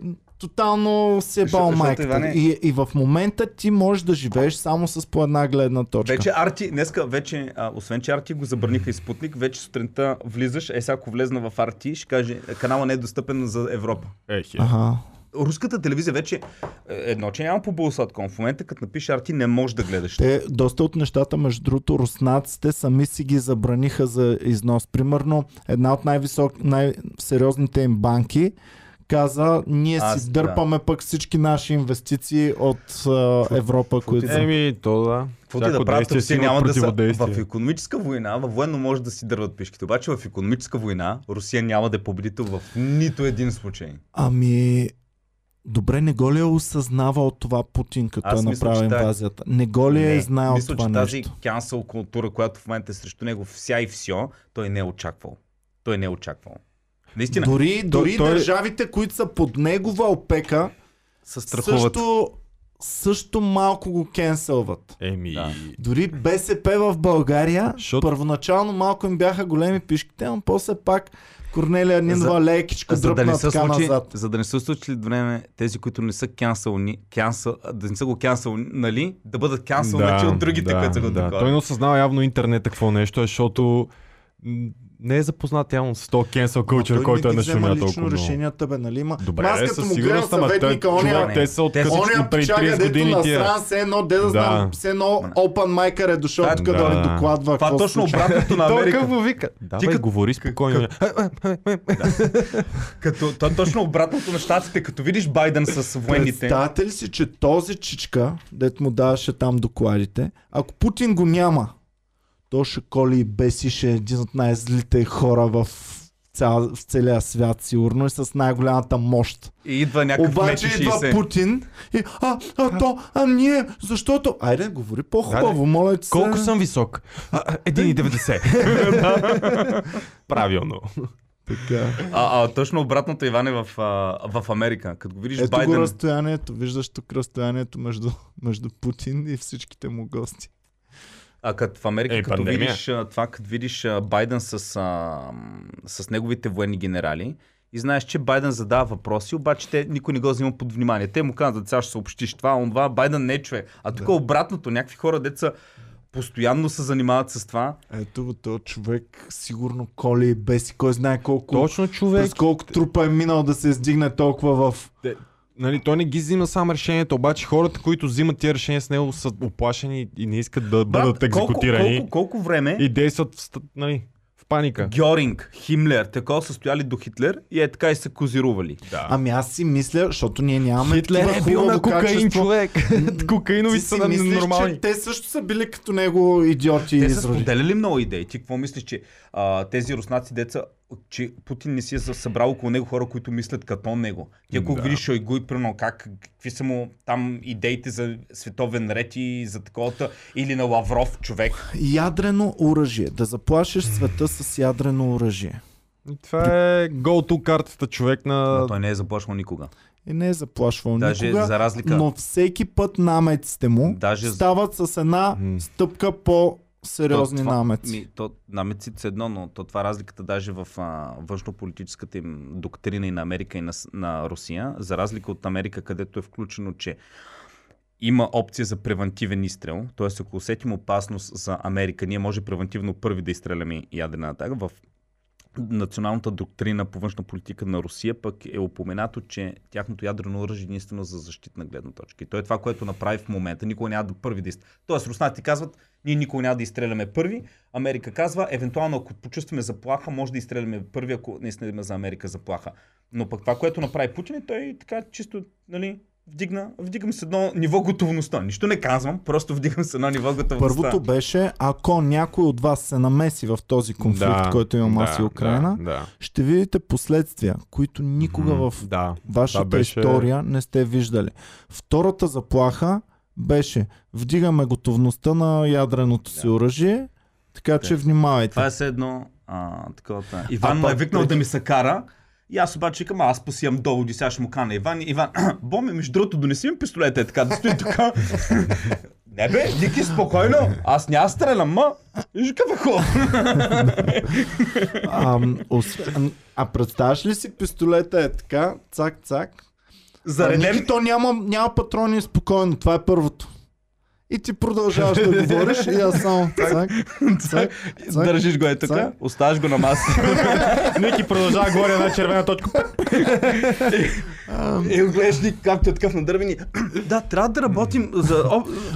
тотално се е бал майката. Иване- И, и в момента ти можеш да живееш само с по една гледна точка. Вече Арти, днеска вече, а, освен че Арти го забраниха и Спутник, вече сутринта влизаш, е сега ако влезна в Арти, ще каже, канала не е достъпен за Европа. Е, хе. Ага. Руската телевизия вече, е, едно, че няма по Булсатком. В момента, като напишеш Арти, не можеш да гледаш. Те, доста от нещата, между другото, руснаците сами си ги забраниха за износ. Примерно, една от най-висок, най-сериозните им банки каза, ние Аз, си дърпаме пък всички наши инвестиции от а, Европа, които. Еми, то да. Каквото и да правят, има няма да са в економическа война, във военно може да си дърват пишките. Обаче в економическа война Русия няма да е победител в нито един случай. Ами, добре, не го ли е осъзнавал това Путин, като Аз е направил та- инвазията? Не го ли е Не, знаел Мисля, това че тази нещо? cancel култура, която в момента е срещу него вся и все, той не е очаквал. Той не е очаквал. Наистина, Дори, дори той- държавите, които са под негова опека, се страхуват. също, също малко го кенселват. Еми, Да. Дори БСП в България, Защото- първоначално малко им бяха големи пишките, но после пак Корнелия Нинова За- лекичко За да, дръпна не се така случи, назад. за да не се случи време тези, които не са cancel, cancel, да не са го cancel, нали, да бъдат cancel да, от другите, които са го да. такова. Той не осъзнава явно интернет какво нещо е, защото не е запознат явно с този cancel culture, Той който е нашумя лично толкова много. решенията, бе, нали има. Добре, Аз е, като със му гледам сигурност, ама той, съветника, човек, те са откъснати ония преди пичага, 30 дето години на стран, все едно, де да, знам, все едно open майкър е дошъл тук да, ни докладва. Това точно обратното на Той Америка. какво вика? Давай, като- говори спокойно. Като, то, точно обратното на щатите, като видиш Байден с военните. Представете ли си, че този чичка, дет му даваше там докладите, ако Путин го няма, то ще коли и беси ще е един от най-злите хора в цял, в целия свят, сигурно и с най-голямата мощ. И идва някакъв Обаче идва 60. Путин и а, а, то, а ние, защото... Айде, говори по-хубаво, моля ти се. Колко съм висок? А, а, 1,90. Правилно. Така. А, а, точно обратното, Иване, в, а, в Америка. Като го видиш Ето Байден... го разстоянието, виждаш тук разстоянието между, между Путин и всичките му гости. А като в Америка, Е, като пандемия. видиш това, като видиш Байден с, а, с неговите военни генерали и знаеш, че Байден задава въпроси, обаче те, никой не го взима под внимание. Те му казват, сега ще съобщиш това, онова, Байден не е човек. А тук Да. обратното, някакви хора, деца постоянно се занимават с това. Ето го, този човек сигурно коли и беси, кой знае колко, Точно човек. през колко трупа е минал да се издигне толкова в... Нали, той не ги взима сам решението, обаче хората, които взимат тия решения с него са оплашени и не искат да бъдат Брат, колко, екзекутирани колко, колко време и действат в, нали, в паника. Гьоринг, Химлер, такова са стояли до Хитлер и е така и са козирували. Да. Ами аз си мисля, защото ние нямаме Хитлер е бил на кокаин, качество. човек. Кокаинови си са мислиш, нормални. че те също са били като него идиоти и Те са споделяли много идеи. Ти какво мислиш, че а, тези руснаци деца, че Путин не си е събрал около него хора, които мислят като него. Ти ако Да. видиш Шойгу и примерно как, какви са му там идеите за световен ред и за таковата, или на Лавров човек. Ядрено оръжие. Да заплашиш света с ядрено оръжие. Това е go-to картата човек Но на... той не е заплашвал никога. И не е заплашвал Даже никога, за разлика. но всеки път намеците му Даже стават с една стъпка по-сериозни То това- намеци. Ми, то, намеците са едно, но то това разликата даже в а, външнополитическата им доктрина и на Америка и на, на Русия, за разлика от Америка, където е включено, че има опция за превентивен изстрел, т.е. ако усетим опасност за Америка, ние може превентивно първи да изстреляме ядрена атака. В националната доктрина по външна политика на Русия пък е упоменато, че тяхното ядрено оръжие е единствено за защитна гледна точка. И то е това, което направи в момента. Никога няма да първи да изстреля. Тоест, руснаците казват, ние никога няма да изстреляме първи. Америка казва, евентуално ако почувстваме заплаха, може да изстреляме първи, ако наистина има за Америка заплаха. Но пък това, което направи Путин, е той така чисто, нали, вдигна, вдигам с едно ниво готовността. Нищо не казвам, просто вдигам с едно ниво готовността. Първото беше, ако някой от вас се намеси в този конфликт, който имам аз и Украина, Да, да. ще видите последствия, които никога Мгм, в Да. вашата Това беше- история не сте виждали. Втората заплаха беше вдигаме готовността на ядреното си оръжие, така че внимавайте. Това е все едно а, такова. Иван А ме е викнал преди- да ми се кара. И аз обаче викам, «А, аз па си имам доводи, сега ще му кана Иван. Иван, Боме, между другото, донеси ми пистолета, е така, да стои тук. Не бе, Ники, спокойно, аз няма стрелям, ма. Виж хубав. А, а представяш ли си пистолета е така, цак, цак. Зареден. Ники, то няма, няма патрони спокойно, това е първото. И ти продължаваш да говориш и аз само цак, цак, цак. Държиш го е тук, оставаш го на маса. Ники продължава горе една червена точка. И гледаш Ник, както е такъв на дървени. Да, трябва да работим за...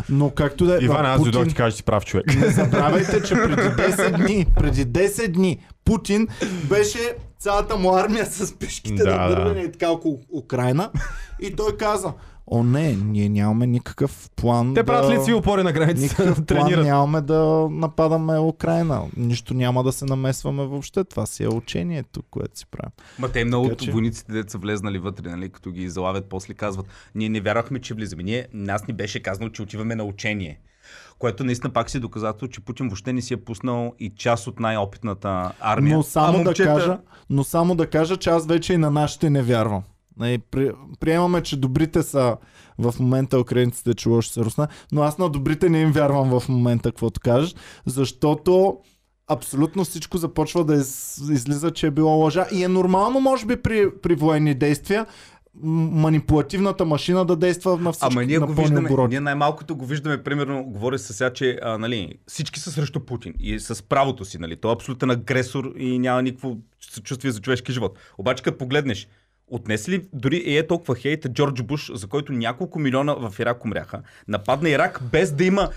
Но както да е, Иван, аз дойдох ти кажа, че си прав човек. Не забравяйте, че преди 10 дни, преди 10 дни Путин беше цялата му армия с пешките Да, на дървene и така около Украина. И той каза, о не, ние нямаме никакъв план Те да... правят лицеви опори на границата, Никакъв план нямаме да нападаме Украина. Нищо няма да се намесваме въобще. Това си е учението, което си правим. Ма те много Така от че- войниците, деца са влезнали вътре, нали, като ги залавят, после казват, ние не вярвахме, че влизаме. Ние, нас ни беше казано, че отиваме на учение. Което наистина пак си е доказателство, че Путин въобще не си е пуснал и част от най-опитната армия. Но само, а да момчета- кажа, но само да кажа, че аз вече и на нашите не вярвам. Нали, при, приемаме, че добрите са в момента украинците, че лоши са русна, но аз на добрите не им вярвам в момента, каквото кажеш, защото абсолютно всичко започва да из, излиза, че е било лъжа. И е нормално, може би, при, при военни действия, манипулативната машина да действа на всички Ама ние на го виждаме, обороти. ние най-малкото го виждаме, примерно, говори се сега, че а, нали, всички са срещу Путин и с правото си, нали, той е абсолютен агресор и няма никакво съчувствие за човешки живот. Обаче като погледнеш, отнеси ли дори и е толкова хейта Джордж Буш, за който няколко милиона в Ирак умряха, нападна Ирак без да има...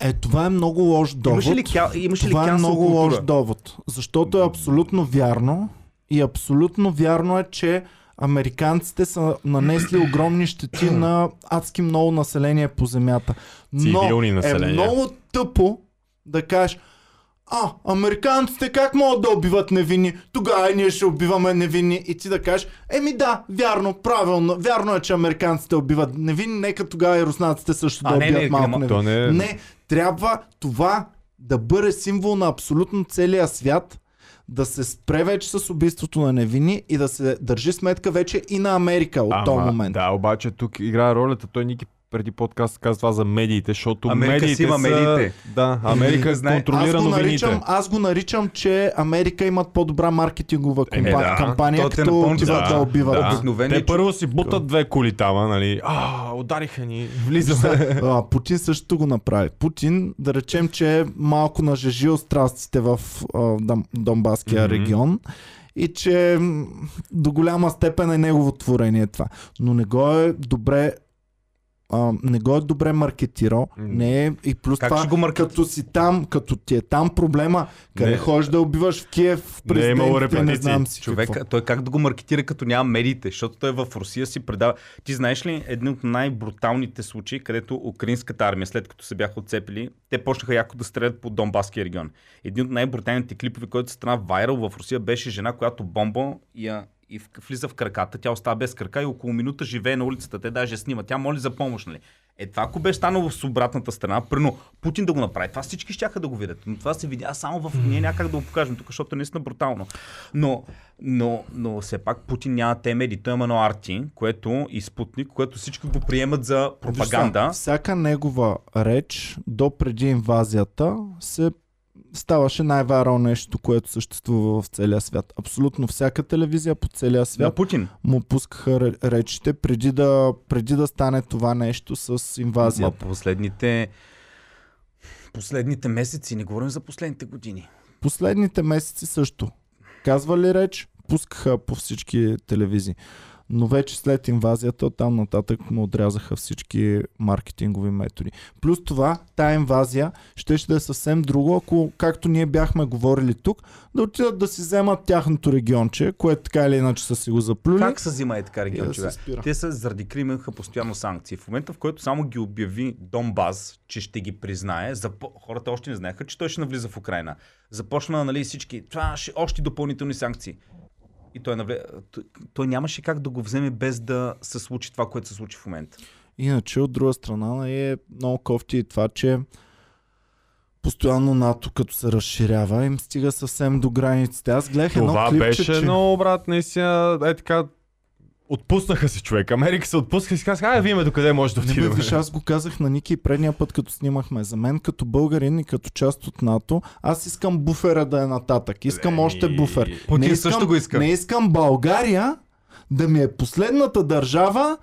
Е, това е много лош довод. Имаше ли, кя... имаше ли Това е много култура? лош довод. Защото е абсолютно вярно. И абсолютно вярно е, че американците са нанесли огромни щети на адски много население по земята. Но Цивилни е населения. много тъпо да кажеш а, американците как могат да убиват невинни? Тогава и ние ще убиваме невинни. И ти да кажеш, еми да, вярно, правилно, вярно е, че американците убиват невинни, нека тогава и руснаците също А, да не, убиват не, малко не, невинни. То не. Не, трябва това да бъде символ на абсолютно целия свят, да се спре вече с убийството на невинни и да се държи сметка вече и на Америка от този момент. Да, обаче тук играе ролята. Той Ники преди подкаст каза това за медиите, защото Америка си медиите има са... медиите. Да, Америка Знае. контролира аз, го новините. наричам, аз го наричам, че Америка имат по-добра маркетингова Еми, компа... да. кампания, като напомня, отиват да, да, убиват. да. Обикновени Те първо си бутат две коли там, нали? А, удариха ни, влизаме. А, Путин също го направи. Путин, да речем, че е малко нажежил страстите в а, Донбаския Мгм. регион и че до голяма степен е негово творение това. Но не го е добре а, не го е добре маркетирал. Не е, и плюс Как това, го маркет- като си там, като ти е там проблема, къде Не. ходиш да убиваш в Киев, Не е имало президентите, не репетиции. знам си Човек, какво. той как да го маркетира, като няма медиите, защото той в Русия си предава. Ти знаеш ли един от най-бруталните случаи, където украинската армия, след като се бяха отцепили, те почнаха яко да стрелят по Донбаския регион. Един от най-бруталните клипове, който стана вайрал в Русия, беше жена, която бомба я и влиза в краката, тя остава без крака и около минута живее на улицата. Те даже я снимат. Тя моли за помощ, нали? Е, това ако бе станало с обратната страна, прено Путин да го направи, това всички щяха да го видят. Но това се видя само в... Ние някак да го покажем тук, защото е наистина брутално. Но, но, но все пак Путин няма те медии. Той има едно арти, което и Спутник, което всички го приемат за пропаганда. Виж сега, Всяка негова реч до преди инвазията се ставаше най-вайрал нещо, което съществува в целия свят. Абсолютно всяка телевизия по целия свят Путин. му пускаха ре- речите преди да, преди да стане това нещо с Ма инвазията. последните последните месеци, не говорим за последните години. Последните месеци също. Казвали реч, пускаха по всички телевизии. Но вече след инвазията, там нататък му отрязаха всички маркетингови методи. Плюс това, тая инвазия ще, ще да е съвсем друго, ако, както ние бяхме говорили тук, да отидат да си вземат тяхното регионче, което така или иначе са си го заплюли. Как се взима е така и регион, да се. Те са заради Крим имаха постоянно санкции. В момента, в който само ги обяви Донбас, че ще ги признае, запо... хората още не знаеха, че той ще навлиза в Украина. Започна, нали, всички, това ще още допълнителни санкции. И той, навле... той, той нямаше как да го вземе без да се случи това, което се случи в момента. Иначе, от друга страна, нали, е много кофти и това, че постоянно НАТО, като се разширява, им стига съвсем до границите. Аз гледах едно Това клипче, беше че... едно, брат, наистина, е така, отпуснаха се човек. Америка се отпуснаха и си казаха, ай, вие докъде може да Не отидем. виж, аз го казах на Ники предния път, като снимахме. За мен, като българин и като част от НАТО, аз искам буфера да е нататък. Искам Еми, още буфер. Путин не искам, също го иска. Не искам България да ми е последната държава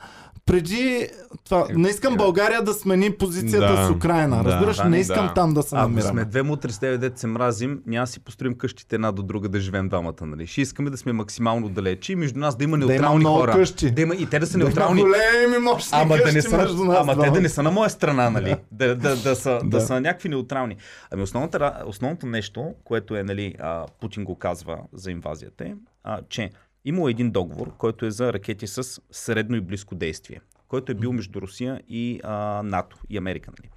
преди това. Не искам България да смени позицията Да, с Украина. да, Разбираш, да, не искам да. там да се Ако намираме. сме две мутри с тебе, дете се мразим, няма да си построим къщите една до друга да живеем двамата. Нали? Ще искаме да сме максимално далечи и между нас да има Да има неутрални хора. къщи. Да има, и те да са Да неутрални. големи мощни Ама, да не са, между нас ама те да не са на моя страна, нали? Да, да, да, са, да. Да. са някакви неутрални. Ами основното нещо, което е, нали, а, Путин го казва за инвазията е, а, че имало един договор, който е за ракети с средно и близко действие, който е бил между Русия и а, НАТО и Америка, нали?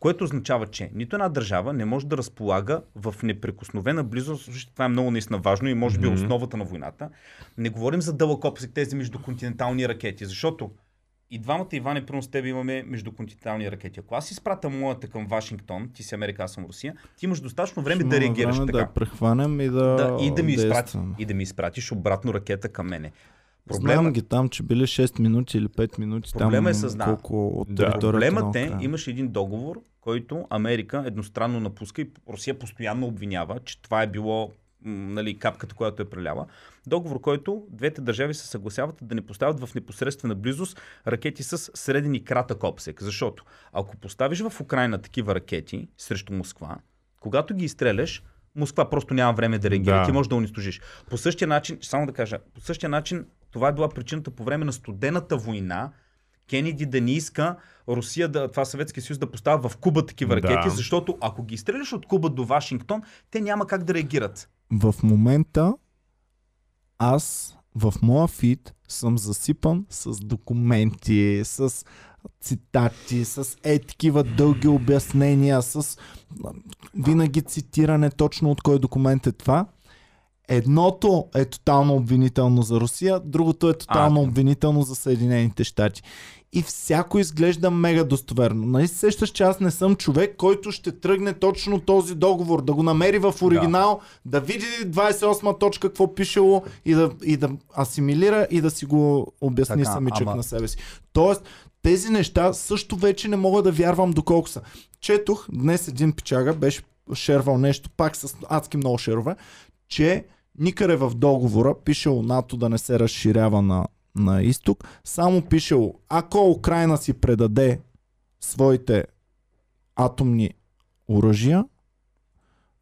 Което означава, че нито една държава не може да разполага в неприкосновена близост, това е много наистина важно и може би Мгм. основата на войната. Не говорим за дълъг обсек тези междуконтинентални ракети, защото и двамата Иване, първо с теб имаме междуконтинентални ракети. Ако аз изпратя моята към Вашингтон, ти си Америка, аз съм Русия, ти имаш достатъчно време Ще да реагираш време така. Да прехванем и да, Да, и, да ми изпрати, и да ми изпратиш обратно ракета към мене. Проблема Проблема, ги там, че били 6 минути или 5 минути. Проблема е с- да. колко от Да. проблемът е, имаше един договор, който Америка едностранно напуска и Русия постоянно обвинява, че това е било нали, капката, която е преляла. Договор, който двете държави се съгласяват да не поставят в непосредствена близост ракети с среден и кратък обсек. Защото ако поставиш в Украина такива ракети срещу Москва, когато ги изстреляш, Москва просто няма време да реагира. Да. Ти можеш да унищожиш. По същия начин, само да кажа, по същия начин това е била причината по време на студената война Кенеди да не иска Русия, да, това Съветския съюз да поставя в Куба такива Да. ракети, защото ако ги стреляш от Куба до Вашингтон, те няма как да реагират. В момента аз в моя фид съм засипан с документи, с цитати, с е такива дълги обяснения, с винаги цитиране точно от кой документ е това. Едното е тотално обвинително за Русия, другото е тотално А. обвинително за Съединените щати. И всяко изглежда мега достоверно. Нали се сещаш, че аз не съм човек, който ще тръгне точно този договор, да го намери в оригинал, да, да види 28 точка какво пишело и да, и да асимилира и да си го обясни Така, самичък ама- на себе си. Тоест, тези неща също вече не мога да вярвам доколко са. Четох, днес един пичага беше шервал нещо, пак с адски много шерове, че никъде в договора пишело НАТО да не се разширява на, на изток, само пишело, ако Украина си предаде своите атомни оръжия,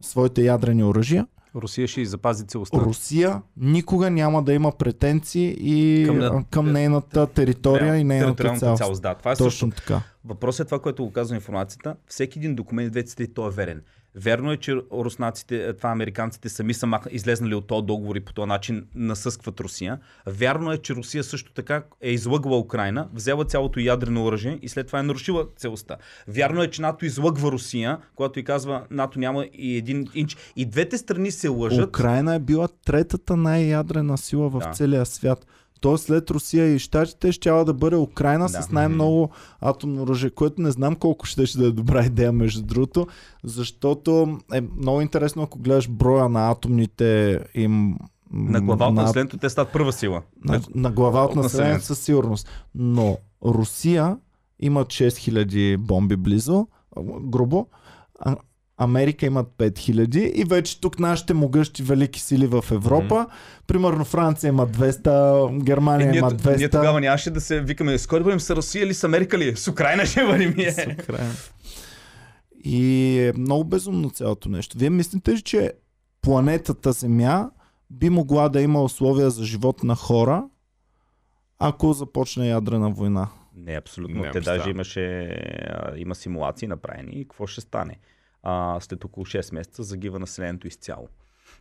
своите ядрени оръжия, Русия ще и запази целостта. Русия никога няма да има претенции и Към на- към нейната територия и нейната цялост. цялост. Да, това е също. Точно така. Въпросът е това, което го казва информацията. Всеки един документ, двете той е верен. Верно е, че руснаците, това американците сами са мах... излезнали от този договор и по този начин насъскват Русия. Вярно е, че Русия също така е излъгва Украина, взела цялото ядрено оръжие и след това е нарушила целостта. Вярно е, че НАТО излъгва Русия, когато и казва НАТО няма и един инч. И двете страни се лъжат. Украина е била третата най-ядрена сила в Да. целия свят. Тоест след Русия и Штатите ще да бъде Украина Да. с най-много атомно оръжие, което не знам колко ще, ще да е добра идея между другото, защото е много интересно ако гледаш броя на атомните им На глава от на, населението те стават първа сила. на, на глава от населението със сигурност. Но Русия имат 6000 бомби близо, грубо. А, Америка имат 5000 и вече тук нашите могъщи велики сили в Европа. Примерно Франция има 200, Германия Е, ние, има 200. ние тогава нямаше да се викаме, с кой да бъдем с Русия или с Америка ли? С Украина ще бъдем. Е. С Украина. И е много безумно цялото нещо. Вие мислите ли, че планетата Земя би могла да има условия за живот на хора, ако започне ядрена война? Не, абсолютно. Нямам Те представа. даже имаше, има симулации направени и какво ще стане. А, след около 6 месеца загива населението изцяло.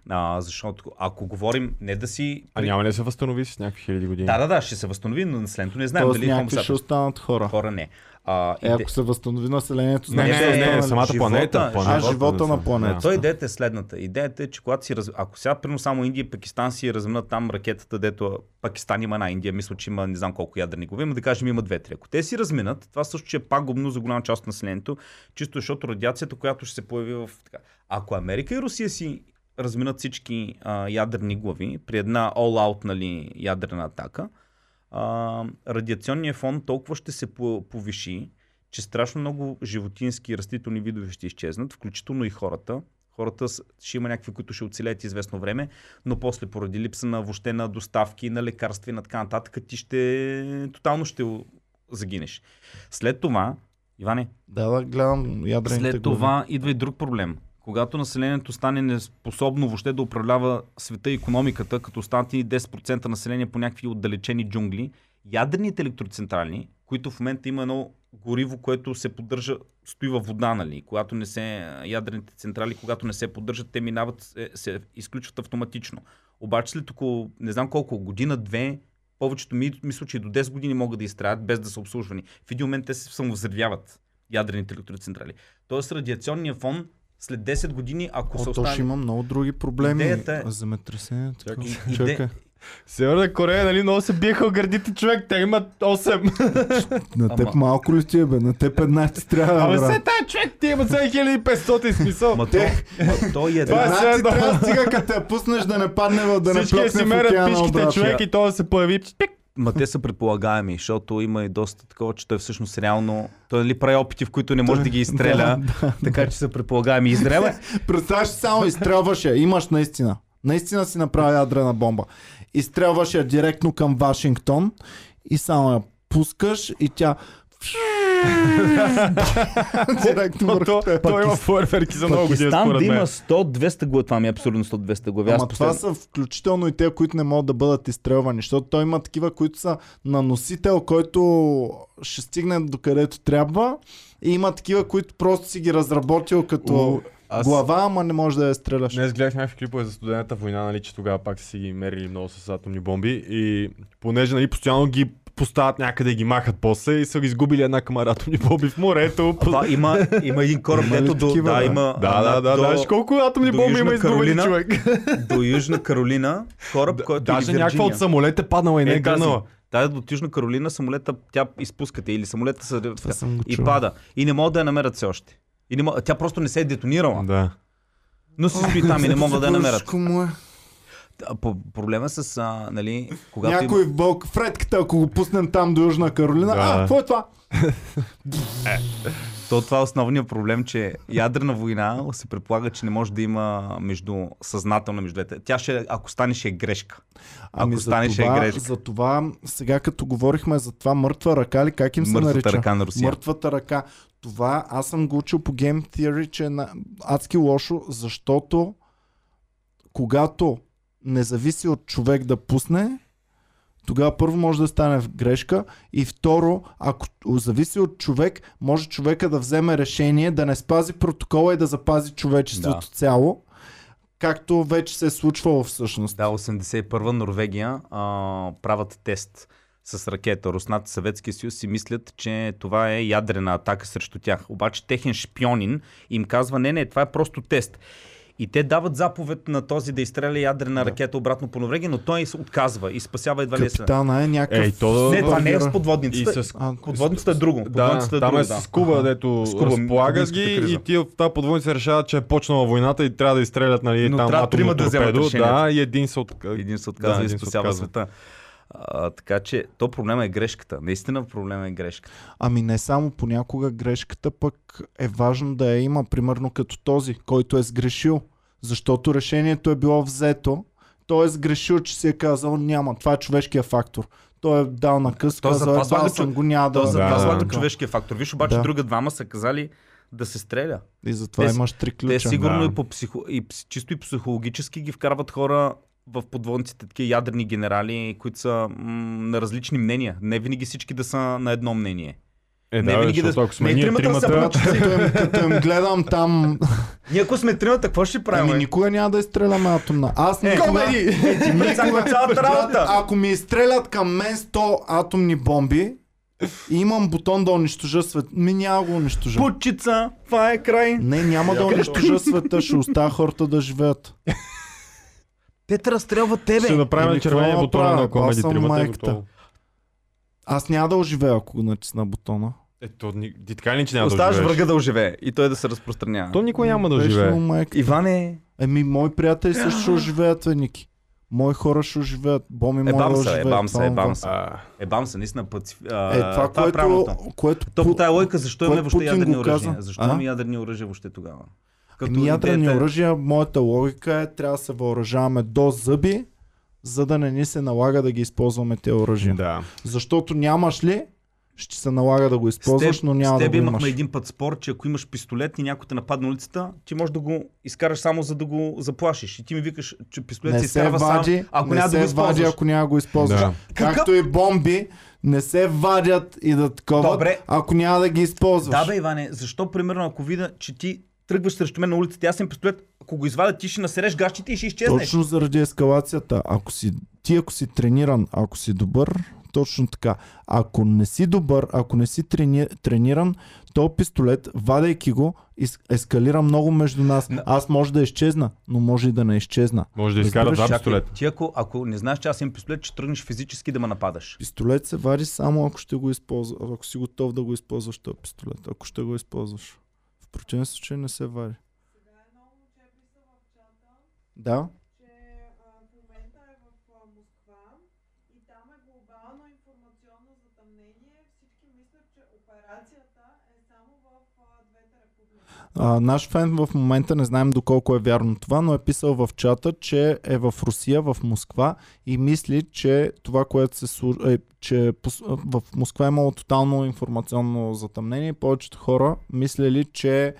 А, защото ако говорим не да си... А няма ли да се възстанови с някакви хиляди години? Да, да, да, ще се възстанови, но населението не знаем Тоест дали някакви ще останат хора. хора не. А, Е, иде- ако се възстанови населението, Не, значи не, не, не, останали- самата живота, планета. а, живота на планета. Той идеята е следната. Идеята е, че когато си раз... ако сега примерно само Индия и Пакистан си разменят там ракетата, дето Пакистан има една Индия, мисля, че има не знам колко ядрени глави, но да кажем има две-три. Ако те си разминат, това също ще е пагубно за голяма част от населението, чисто защото радиацията, която ще се появи в така. Ако Америка и Русия си разминат всички а, ядрени глави при една all-out нали, ядрена атака, а, радиационният фон толкова ще се по- повиши, че страшно много животински и растителни видове ще изчезнат, включително и хората. Хората ще има някакви, които ще оцелеят известно време, но после поради липса на въобще на доставки, на лекарства и на така нататък, ти ще тотално ще загинеш. След това, Иване, Да, да, гледам ядрените след глави. това идва и друг проблем. Когато населението стане неспособно въобще да управлява света и економиката, като станат и 10% население по някакви отдалечени джунгли, ядрените електроцентрали, които в момента има едно гориво, което се поддържа, стои във вода, нали? Когато не се, ядрените централи, когато не се поддържат, те минават, се, се изключват автоматично. Обаче след около, не знам колко, година, две, повечето ми, мисля, че до 10 години могат да изтраят без да са обслужвани. В един момент те се самовзривяват ядрените електроцентрали. Тоест радиационния фон след 10 години, ако се О, то остане... ще има много други проблеми. Идеята е- Земетресение. така. Иде- Чакай. Северна Корея, нали, много се биеха от гърдите човек. Те имат 8. На теб Ама- малко ли ти е, бе? На теб една ти трябва, Абе, брат. се тая човек, ти имат 7500 смисъл. Ма то, ма то е Това е ти едно. трябва да стига, като те я пуснеш да не падне да не Всички си плъкне в мерят океана пичките обратно. човек и то да се появи. Пик. Ма те са предполагаеми, защото има и доста такова, че той всъщност реално... Той нали прави опити, в които не може да ги изстреля, така че са предполагаеми. Израел е... Представяш само изстрелваш я. Имаш наистина. Наистина си направи ядрена бомба. Изстрелваш я директно към Вашингтон и само я пускаш и тя директно то, то има фойерверки за много години, Пакистан според да има мен. 100-200 глави, това ми е абсурдно 100-200 глави. Ама това са включително и те, които не могат да бъдат изстрелвани, защото той има такива, които са на носител, който ще стигне до където трябва и има такива, които просто си ги разработил като... Аз- Глава, ама не можеш да я стреляш. Днес гледах някакви клипове за студената война, нали, че тогава пак са си ги мерили много с атомни бомби и понеже нали, постоянно ги поставят някъде и ги махат после и са ги изгубили една камара атомни бомби в морето. Това има, има един кораб, дето до, такива, да, има, Да, а, да, да, до, да. Знаеш колко атомни до бомби има изгубили Каролина. човек? до Южна Каролина, кораб, който Даже или някаква от самолет е паднала и не е Е, тази. грънала. Тая от Южна Каролина, самолета, тя изпускате или самолета са, съм и чул. пада. И не могат да я намерят все още. И не, мо- тя просто не се е детонирала. Да. Но се стои там и не могат да я намерят. По- Проблема с, а, нали, когато Някой в Бълк, Фредката, ако го пуснем там до Южна Каролина, Да. а, какво е това? То това е основният проблем, че ядрена война се предполага, че не може да има между съзнателна между двете. Тя ще, ако стане, ще е грешка. Ами Ако за стане, ще е грешка. за това, сега като говорихме за това мъртва ръка ли, как им се Мъртвата нарича? ръка на Русия. Мъртвата ръка. Това аз съм го учил по Game Theory, че е на... адски лошо, защото когато не зависи от човек да пусне, тогава първо може да стане грешка и второ, ако зависи от човек, може човека да вземе решение да не спази протокола и да запази човечеството Да. цяло, както вече се е случвало всъщност. Да, 81-а Норвегия а, правят тест с ракета. Руснат Съветския съюз си мислят, че това е ядрена атака срещу тях. Обаче техен шпионин им казва, не, не, това е просто тест. И те дават заповед на този да изстреля ядрена ракета обратно по Норвегия, но той се отказва и спасява едва ли се. Капитана е някакъв... Ей, то- Не, това не е с. И подводницата. с... А, Подводницата е друго. Да, Подводницата е там друго, е да. с Куба, дето С Куба, разполагат ги криза. и тия в тази подводница решават, че е почнала войната и трябва да изстрелят нали, Но там трябва атомно да торпедо. Да, и един се от... Един се отказва Да, и спасява отказва. света. А, така че, то проблема е грешката. Наистина проблема е грешката. Ами не само понякога грешката пък е важно да я има, примерно като този, който е сгрешил. Защото решението е било взето, той е сгрешил, че си е казал няма. Това е човешкия фактор. Той е дал на къс, То казал, е, бал съм го, няма да... То Да. Така. човешкия фактор. Виж, обаче Да. друга двама са казали да се стреля. И затова Те- имаш три Те ключа. сигурно Да. и, по психо... и чисто и психологически ги вкарват хора в подводниците, такива ядрени генерали, които са м- на различни мнения. Не винаги всички да са на едно мнение. Е, Не да, винаги да- ако сме не, ние тримата тримата... прочити. като, им, като им гледам там... Ние ако сме тримата, какво ще правим? Ами никога няма да изстреляме атомна. Аз Е, никога... комеди! Е, ти цялата работа! Ако ми изстрелят към мен 100 атомни бомби и имам бутон да унищожа свет, ми няма го унищожа. Путчица, това е край. Не, няма да унищожа света, ще оставя хората да живеят. Те те разстрелват тебе. Ще направим червения бутон на комеди тримата. е. Аз няма да оживея, ако го натисна бутона. Ето, ти така ли, че няма да Оставаш оживееш? врага да оживее и той да се разпространява. То никой няма да оживее. Иване, Еми, мои приятели също ще оживеят, бе, Ники. Мои хора ще оживеят. Боми Е, да бам се, е, бам се, е, бам се. А, ебам се, наистина път. А, Е, това, това е което, правилното. което То по тая лойка, защо имаме въобще ядрени го оръжия? Защо имаме ядрени оръжия въобще тогава? Еми, ядрени идеята оръжия, моята логика е, трябва да се въоръжаваме до зъби, за да не ни се налага да ги използваме тези оръжия. да. Защото нямаш ли, ще се налага да го използваш, теб, но няма да го имахме имаш. един път спор, че ако имаш пистолет и някой те нападне на улицата, ти можеш да го изкараш само за да го заплашиш. И ти ми викаш, че пистолет Не се се изкарва вади, само, ако не няма да го се вади, използваш. ако няма да го използваш. Да. Както и бомби, не се вадят и да таковат, Добре. ако няма да ги използваш. Да бе, Иване, защо примерно ако видя, че ти тръгваш срещу мен на улицата, аз съм пистолет, ако го извадя, ти ще насереш гащите и ще изчезнеш. Точно заради ескалацията. Ако си, ти ако си трениран, ако си добър, точно така. Ако не си добър, ако не си трени, трениран, то пистолет, вадейки го, из, ескалира много между нас. На- Аз може да изчезна, но може и да не изчезна. Може да изкара два пистолета. Ти ако, ако не знаеш, че аз имам пистолет, ще тръгнеш физически да ме нападаш. Пистолет се вади само ако ще го използваш, ако си готов да го използваш този пистолет, ако ще го използваш. В противен случай не се вади. Да? че а, в момента е в а, Москва и там е глобално информационно затъмнение. Всички мислят, че операцията е само в а, двете републики. А, наш фен в момента не знаем доколко е вярно това, но е писал в чата, че е в Русия, в Москва и мисли, че това, което се случва, е, че в Москва е имало тотално информационно затъмнение повечето хора мислели, че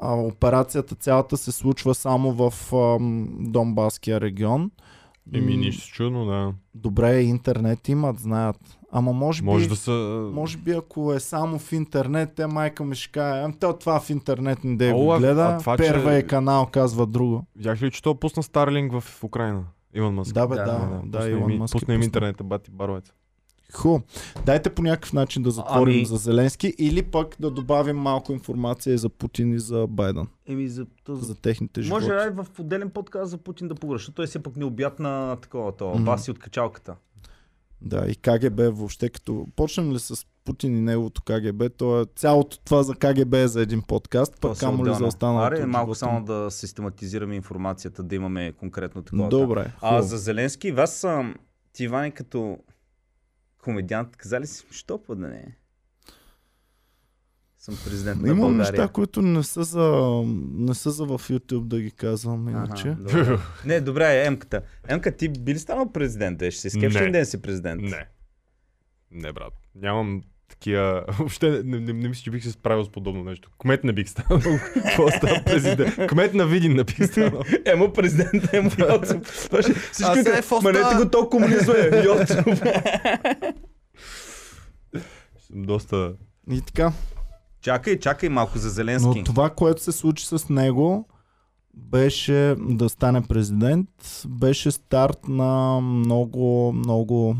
а, операцията цялата се случва само в ам, Донбаския регион. Еми, нищо чудно, да. Добре, интернет имат, знаят. Ама може, Може би, да са... може би ако е само в интернет, те майка ми ще каже, ами то това в интернет не да го гледа, а това, че- първия канал казва друго. Видях ли, че той пусна Старлинг в Украина? Илон Маск. Да, бе, да, Да, да, да, пусна Илон им- Мъск е Пусна им интернета, бати баровец. Ху. Дайте по някакъв начин да затворим Ами- за Зеленски или пък да добавим малко информация за Путин и за Байден, Еми, за, то, за техните животи. може в отделен подкаст за Путин да погреша. Той все пък не обят на такова, то, Мгм. баси от качалката. Да, и КГБ въобще, като почнем ли с Путин и неговото КГБ, то е цялото това за КГБ е за един подкаст, пък камо ли за останалото. Аре, малко живота само да систематизираме информацията, да имаме конкретно такова. Добре, А за Зеленски, вас ти, Иване, като комедиант, казали си, що па да не е? Съм президент на Има България. неща, които не са, за, не са за в YouTube да ги казвам, иначе. Ага, добре. не, добре, е Емката. Емка, ти би ли станал президент? Е, ще Не. ли ден си президент? Не. Не, брат. Нямам такива... Въобще не, не, не, не мисля, че бих се справил с подобно нещо. Кмет не бих станал. Какво става президент? Кмет на Видин не бих станал. Емо президент, емо Йоцов. Сега казват, какво Манете го то комунизма е, Йоцов. Доста... И така. Чакай, чакай малко за Зеленски. Но това, което се случи с него, беше да стане президент, беше старт на много, много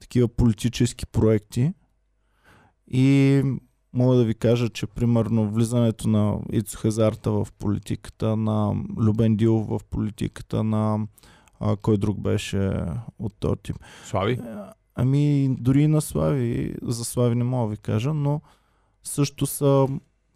такива политически проекти. И мога да ви кажа, че примерно влизането на Ицо Хазарта в политиката, на Любен Дилов в политиката, на а, кой друг беше от този тип. Слави? Е, Ами, дори и на Слави, за Слави не мога да ви кажа, но също са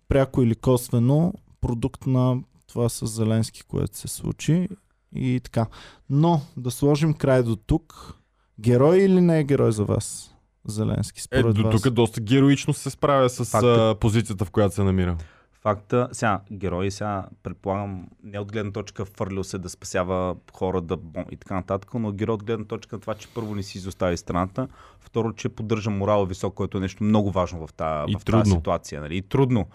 пряко или косвено продукт на това с Зеленски, което се случи и така. Но да сложим край до тук. Герой или не е герой за вас? Зеленски, Е, според до вас. тук доста героично се справя с Факта- позицията, в която се намира. Факта, сега, герои, сега, предполагам, не от гледна точка фърлил се да спасява хора да бом- и така нататък, но герой от гледна точка на това, че първо не си изостави страната, второ, че поддържа морала висок, което е нещо много важно в, тази, И в тази трудно. ситуация. Нали? И трудно.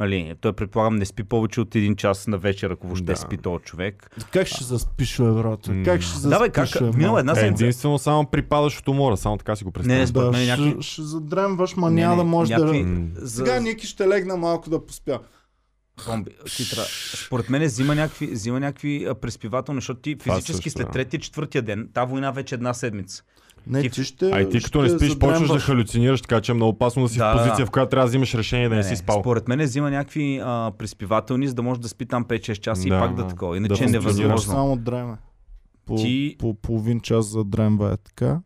Нали? Той, предполагам, не спи повече от един час на вечер, ако въобще Да. спи този човек. Как ще заспиш, брат? Как ще заспиш, Да, бе, как? Минала една Е, седмица. единствено само припадаш от умора, само така си го представям. Не, според Да, мен ще, някакви- ще задремваш, ма Не, няма не, да може някакви- да... Сега Ники ще легна малко да поспя. Бомби, хитра. Според мен взима някакви, взима някакви преспивателни, защото ти физически също, след да. третия, четвъртия ден, тази война вече е една седмица. Не, Ти- ти ще... А и ти като не спиш, почваш да халюцинираш, така че е много опасно да си Да, в да, позиция, да. в която трябва да взимаш решение да не, си спал. Според мен взима някакви а, преспивателни, за да може да спи там 5-6 часа и Да, пак да да. такова. Да Иначе е функционираш невъзможно. Само дреме. По, Ти- по половин час за дремва е така.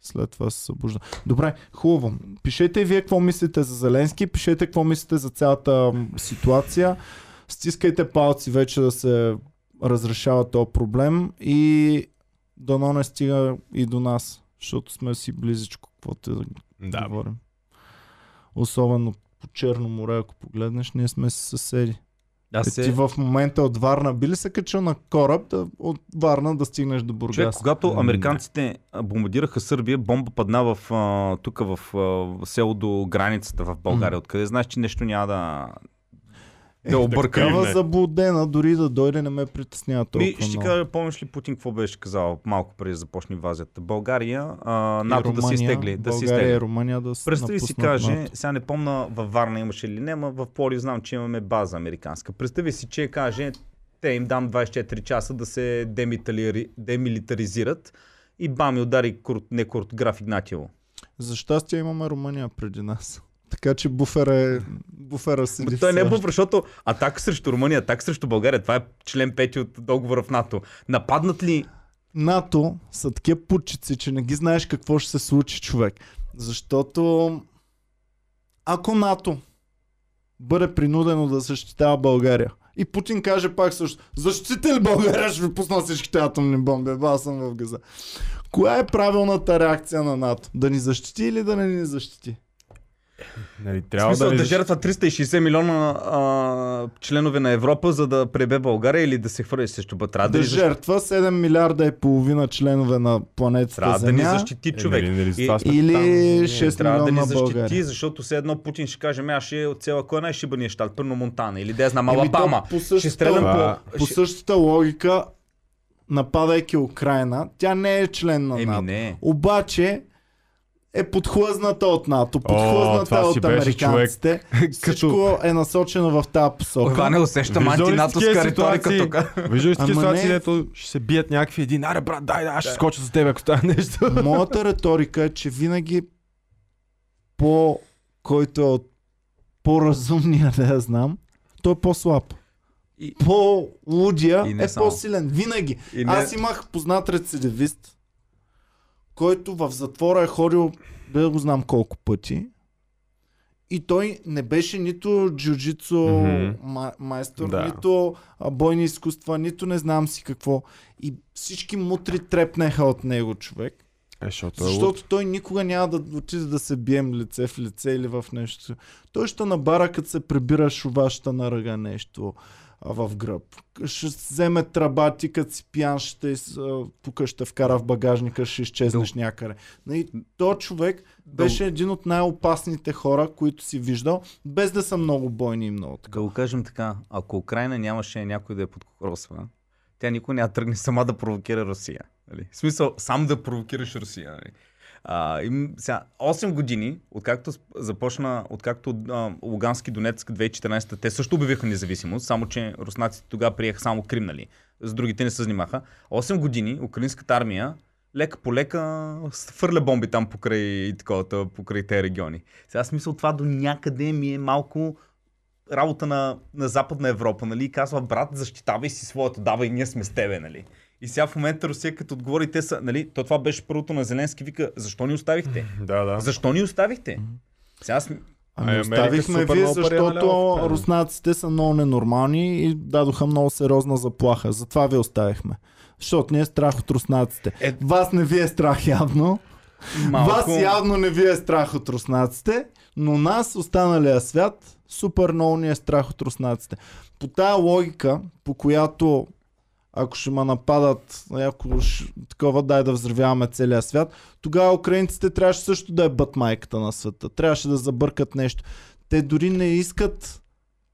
След това се събужда. Добре, хубаво. Пишете и вие какво мислите за Зеленски, пишете какво мислите за цялата ситуация. Стискайте палци вече да се разрешава този проблем и дано не стига и до нас, защото сме си близичко, каквото да Да. говорим. Особено по Черно море, ако погледнеш, ние сме си съседи. Аз Е, се... Ти в момента от Варна би ли се качил на кораб да, от Варна да стигнеш до Бургас? Човек, когато американците бомбардираха Сърбия, бомба падна в, тук в а, село до границата в България, откъде знаеш, че нещо няма да, да обърка. Такава не. заблудена, дори да дойде не ме притеснява толкова Ми, ще много. кажа, помниш ли Путин какво беше казал малко преди да започне инвазията? България, а, НАТО да се Румъния, изтегли. Да се България изтегли. и Румъния да се Представи си каже, НАТО. сега не помна във Варна имаше ли не, но в Поли знам, че имаме база американска. Представи си, че каже, те им дам 24 часа да се демитали- демилитаризират и бам, и удари курт, не Куртграф Игнатиево. За щастие имаме Румъния преди нас. Така че буфер е... буфера седи Ма той не е буфер, защото атака срещу Румъния, атака срещу България, това е член 5 от договора в НАТО. Нападнат ли НАТО са такива путчици, че не ги знаеш какво ще се случи човек. Защото ако НАТО бъде принудено да защитава България и Путин каже пак също, защитите ли България, ще ви пусна всичките атомни бомби, аз съм в газа. Коя е правилната реакция на НАТО? Да ни защити или да не ни защити? Нали, Трябва смисъл да, да, жертва 360 милиона а, членове на Европа, за да пребе България или да се хвърли срещу бъд. Да, Да жертва 7 милиарда и половина членове на планетата трябва да ни Земя защити Е, човек. нали, нали, с И- или там. 6 трябва да ни милиона защити, България. защото все едно Путин ще каже, ме аз ще от цела кой е най-шибания щат, пърно Монтана или да я знам Алабама. по Ще същата, стрелям по... по същата логика нападайки Украина. Тя не е член на Еми НАТО. не. Обаче е подхлъзната от НАТО, подхлъзната си от американците. Всичко е насочено в тази посока. Това не усещам антинатовска риторика тук. Виждаш ли ситуации, не. дето ще се бият някакви един, аре брат, дай, дай, аз ще скоча за теб, ако стане нещо. Моята риторика е, че винаги по който е от по-разумния, да я знам, той е по-слаб. И- По-лудия е само. по-силен. Винаги. И не- Аз имах познат рецидивист, който в затвора е ходил, да го знам колко пъти. И той не беше нито джуджицу ма- майстор, Да. нито бойни изкуства, нито не знам си какво. И всички мутри трепнеха от него човек. Е, защото е. Защото той никога няма да отиде да се бием лице в лице или в нещо. Той ще набара, като се прибира шуваща на ръга нещо в гръб. Ще вземе трабати, като си пиян, ще а, тук ще вкара в багажника, ще изчезнеш някъде. Нали, то човек беше един от най-опасните хора, които си виждал, без да са много бойни и много така. Да го кажем така, ако Украина нямаше някой да я подкоросва, тя никой няма да тръгне сама да провокира Русия. Нали? В смисъл, сам да провокираш Русия. Нали? А, им, сега, 8 години, откакто започна, откакто а, Лугански Донецк 2014, те също обявиха независимост, само че руснаците тогава приеха само Крим, нали? С другите не се занимаха. 8 години украинската армия лека по лека фърля бомби там покрай, и таковата, покрай тези региони. Сега смисъл това до някъде ми е малко работа на, на Западна Европа, нали? Казва, брат, защитавай си своето, давай, ние сме с тебе, нали? И сега в момента Русия като отговори, те са, нали? То това беше първото на Зеленски, вика, защо ни оставихте? Да, да. Защо ни оставихте? Сега сме... Ами Ами оставихме много пари защото руснаците са много ненормални и дадоха много сериозна заплаха. Затова ви оставихме. Защото ни е страх от руснаците. Е- Вас не ви е страх явно. Малко... Вас явно не ви е страх от руснаците, но нас, останалия свят, супер много ни е страх от руснаците. По тая логика, по която ако ще ме нападат, ако ще, такова дай да взривяваме целия свят, тогава украинците трябваше също да е бът майката на света. Трябваше да забъркат нещо. Те дори не искат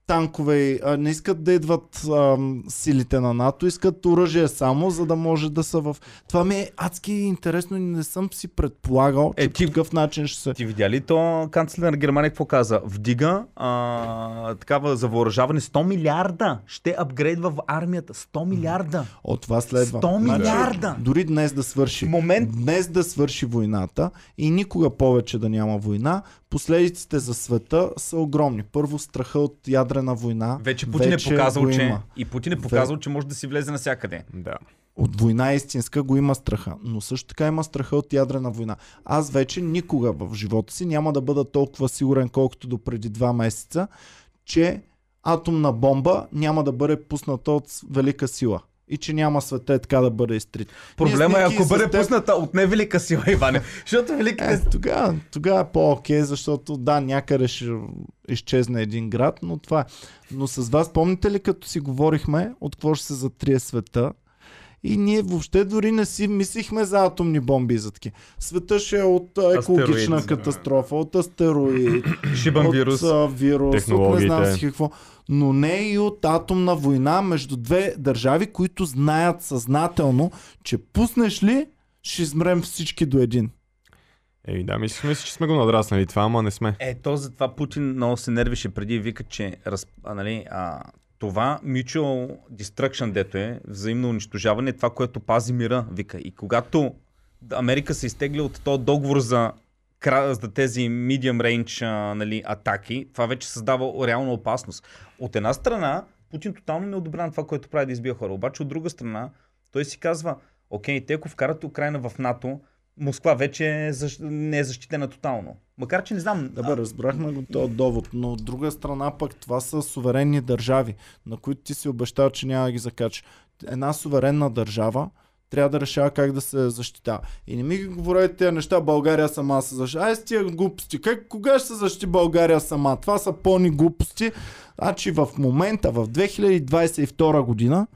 танкове, а, не искат да идват ам, силите на НАТО, искат оръжие само, за да може да са в... Това ми е адски интересно и не съм си предполагал, че Е, е, ти- по такъв начин ще се... Ти видя ли то канцлер на Германия какво каза? Вдига а, такава за въоръжаване 100 милиарда. Ще апгрейдва в армията. 100 милиарда. От това следва. 100 Значи, милиарда! Дори днес да свърши. Момент. Днес да свърши войната и никога повече да няма война, последиците за света са огромни. Първо страха от ядрена война. Вече Путин вече е показал, го че... има. И Путин е показал, че може да си влезе навсякъде. Да. От война истинска го има страха, но също така има страха от ядрена война. Аз вече никога в живота си няма да бъда толкова сигурен, колкото до преди два месеца, че атомна бомба няма да бъде пусната от велика сила. И че няма света е така да бъде изтрит. Проблема е, ако бъде теб- пусната от невелика сила, Иване. Защото великите... Е, тогава, тогава е по-окей, защото да, някъде ще изчезне един град, но това е. Но с вас, помните ли, като си говорихме от какво ще се затрие света? И ние въобще дори не си мислихме за атомни бомби и за. Света ще е от екологична Астероид. катастрофа, от астероид, Шибан от вирус. вирус, от не знам си какво. Но не и от атомна война между две държави, които знаят съзнателно, че пуснеш ли, ще измрем всички до един. Ей, да, мислихме си, че сме го надраснали това, ама не сме. Е, то затова Путин много се нервише преди и вика, че раз, а, нали, а, това mutual destruction, дето е, взаимно унищожаване, е това, което пази мира, вика. И когато Америка се изтегли от този договор за, за тези medium range нали, атаки, това вече създава реална опасност. От една страна, Путин тотално не одобрява това, което прави да избия хора. Обаче от друга страна, той си казва, окей, те ако вкарат Украина в НАТО, Москва вече е не е защитена тотално. Макар, че не знам. Да разбрахме го този довод, но от друга страна пък това са суверенни държави, на които ти си обещал, че няма да ги закачаш. Една суверенна държава трябва да решава как да се защитава. И не ми ги говорите тези неща, България сама се защити. Ай с тия глупости. Как, кога ще се защити България сама? Това са пълни глупости. Значи в момента, в 2022 година,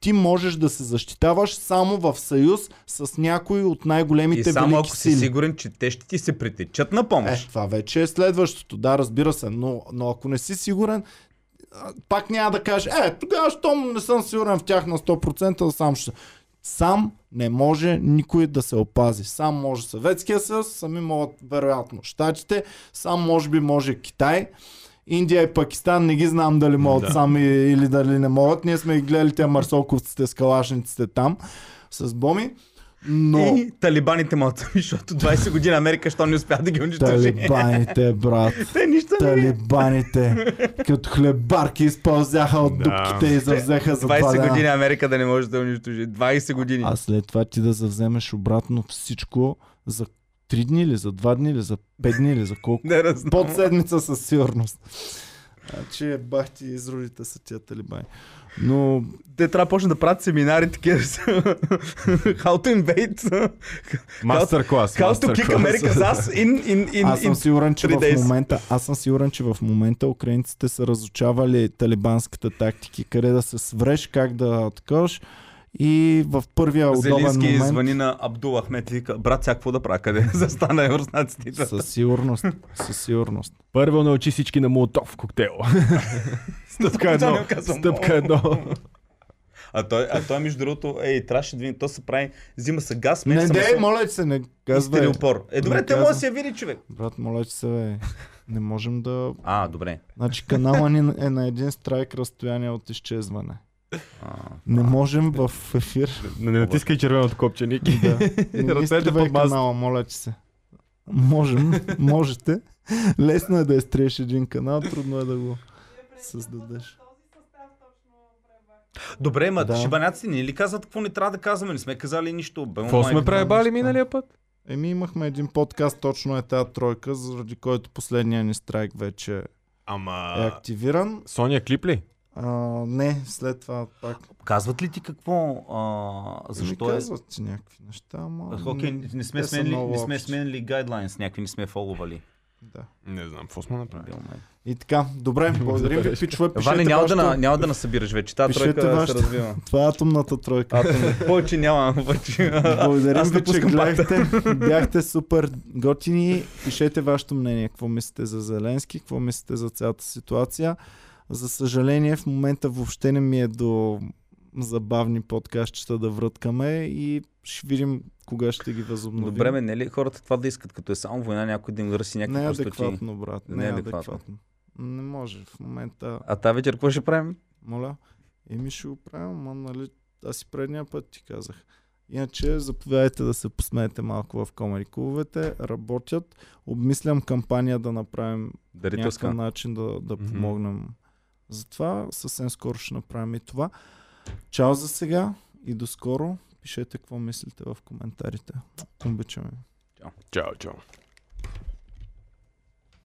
ти можеш да се защитаваш само в съюз с някой от и най-големите само велики ако си сили. сигурен, че те ще ти се притечат на Е, помощ. това вече е следващото. Да, разбира се, но, но ако не си сигурен, пак няма да кажеш, е, тогава, щом не съм сигурен в тях на 100%, да сам ще. Сам не може никой да се опази. Сам може Съветския съюз, сами могат вероятно Штатите, сам може би може Китай. Индия и Пакистан не ги знам дали могат Да. сами или дали не могат. Ние сме ги гледали те марсоковците с калашниците там с боми. Но И талибаните могат, защото 20 години Америка, що не успя да ги унищожи. талибаните, брат, Те нищо не талибаните, като хлебарки изпълзяха от Да. дупките и завзеха за два 20 дена. години Америка да не може да унищожи. 20 години. А след това ти да завземеш обратно всичко за 3 дни или за 2 дни или за 5 дни или за колко? Не. Под седмица със сигурност. Значи бах ти изродите са тия талибани. Но Те трябва да почнат да правят семинари такива. How to invade. Мастер клас. How to kick America's ass in, in, in, аз съм сигурен, че в момента, аз съм сигурен, че в момента украинците са разучавали талибанската тактики, къде да се свреш, как да такъваш. И в първия удобен Зелински момент... звъни на Абдул Ахмет и вика, брат, сега какво да правя? Къде застана еврознаците? Със сигурност, със сигурност. Първо научи всички на Молотов коктейл. Стъпка едно. Стъпка едно. А той, а той между другото, ей, трябваше да то се прави, взима се газ, мен Не, съм дей, моля се, не казвай. стереопор. Е, добре, Не те може да си я види човек. Брат, моля се, бе. Не можем да... А, добре. Значи канала ни е на един страйк разстояние от изчезване. А, Не можем в ефир Не натискай червеното копче, Ники. да... Не изтривай канала, моля ти се. Можем, можете. Лесно е да изтриеш един канал, трудно е да го... Създадеш. Този състав точно превах. Добре, ма Да. шибаняците ни ли казват какво не трябва да казваме? Не сме казали нищо. Какво сме пребали миналия път? Еми имахме един подкаст, точно е тази тройка, заради който последния ни страйк вече е Ама... активиран. Соня клип ли? А, не, след това пак. Казват ли ти какво? А, защо Ми е? казват ти някакви неща, ама... Окей, не сме те са сменили, не сме сменили гайдлайнс, някакви не сме фоловали. Да. Не знам, какво сме направили. И така, добре, благодарим ви, пичове, Ване, няма да, на, няма да насъбираш вече. Пишете тройка вашето. се развива. Това е атомната тройка. А, повече няма. Повече. Благодарим ви, че гледахте. Бяхте супер готини. Пишете вашето мнение. Какво мислите за Зеленски? Какво мислите за цялата ситуация? За съжаление, в момента въобще не ми е до забавни подкастчета да връткаме и ще видим кога ще ги възобновим. Добре, бе, не е ли хората това да искат, като е само война, някой да им не някакви е простоти? адекватно, брат. Не, Не е е адекватно. адекватно. Не може. В момента, А тази вечер какво ще правим? моля, еми ще го правим, ама нали, аз и предния път ти казах. Иначе заповядайте да се посмеете малко в комери клубовете. Работят. Обмислям кампания да направим някакъв Дарителска. начин да, да помогнем. Затова съвсем скоро ще направим и това. Чао за сега и до скоро. Пишете какво мислите в коментарите. Обичаме. ви. Чао, чао.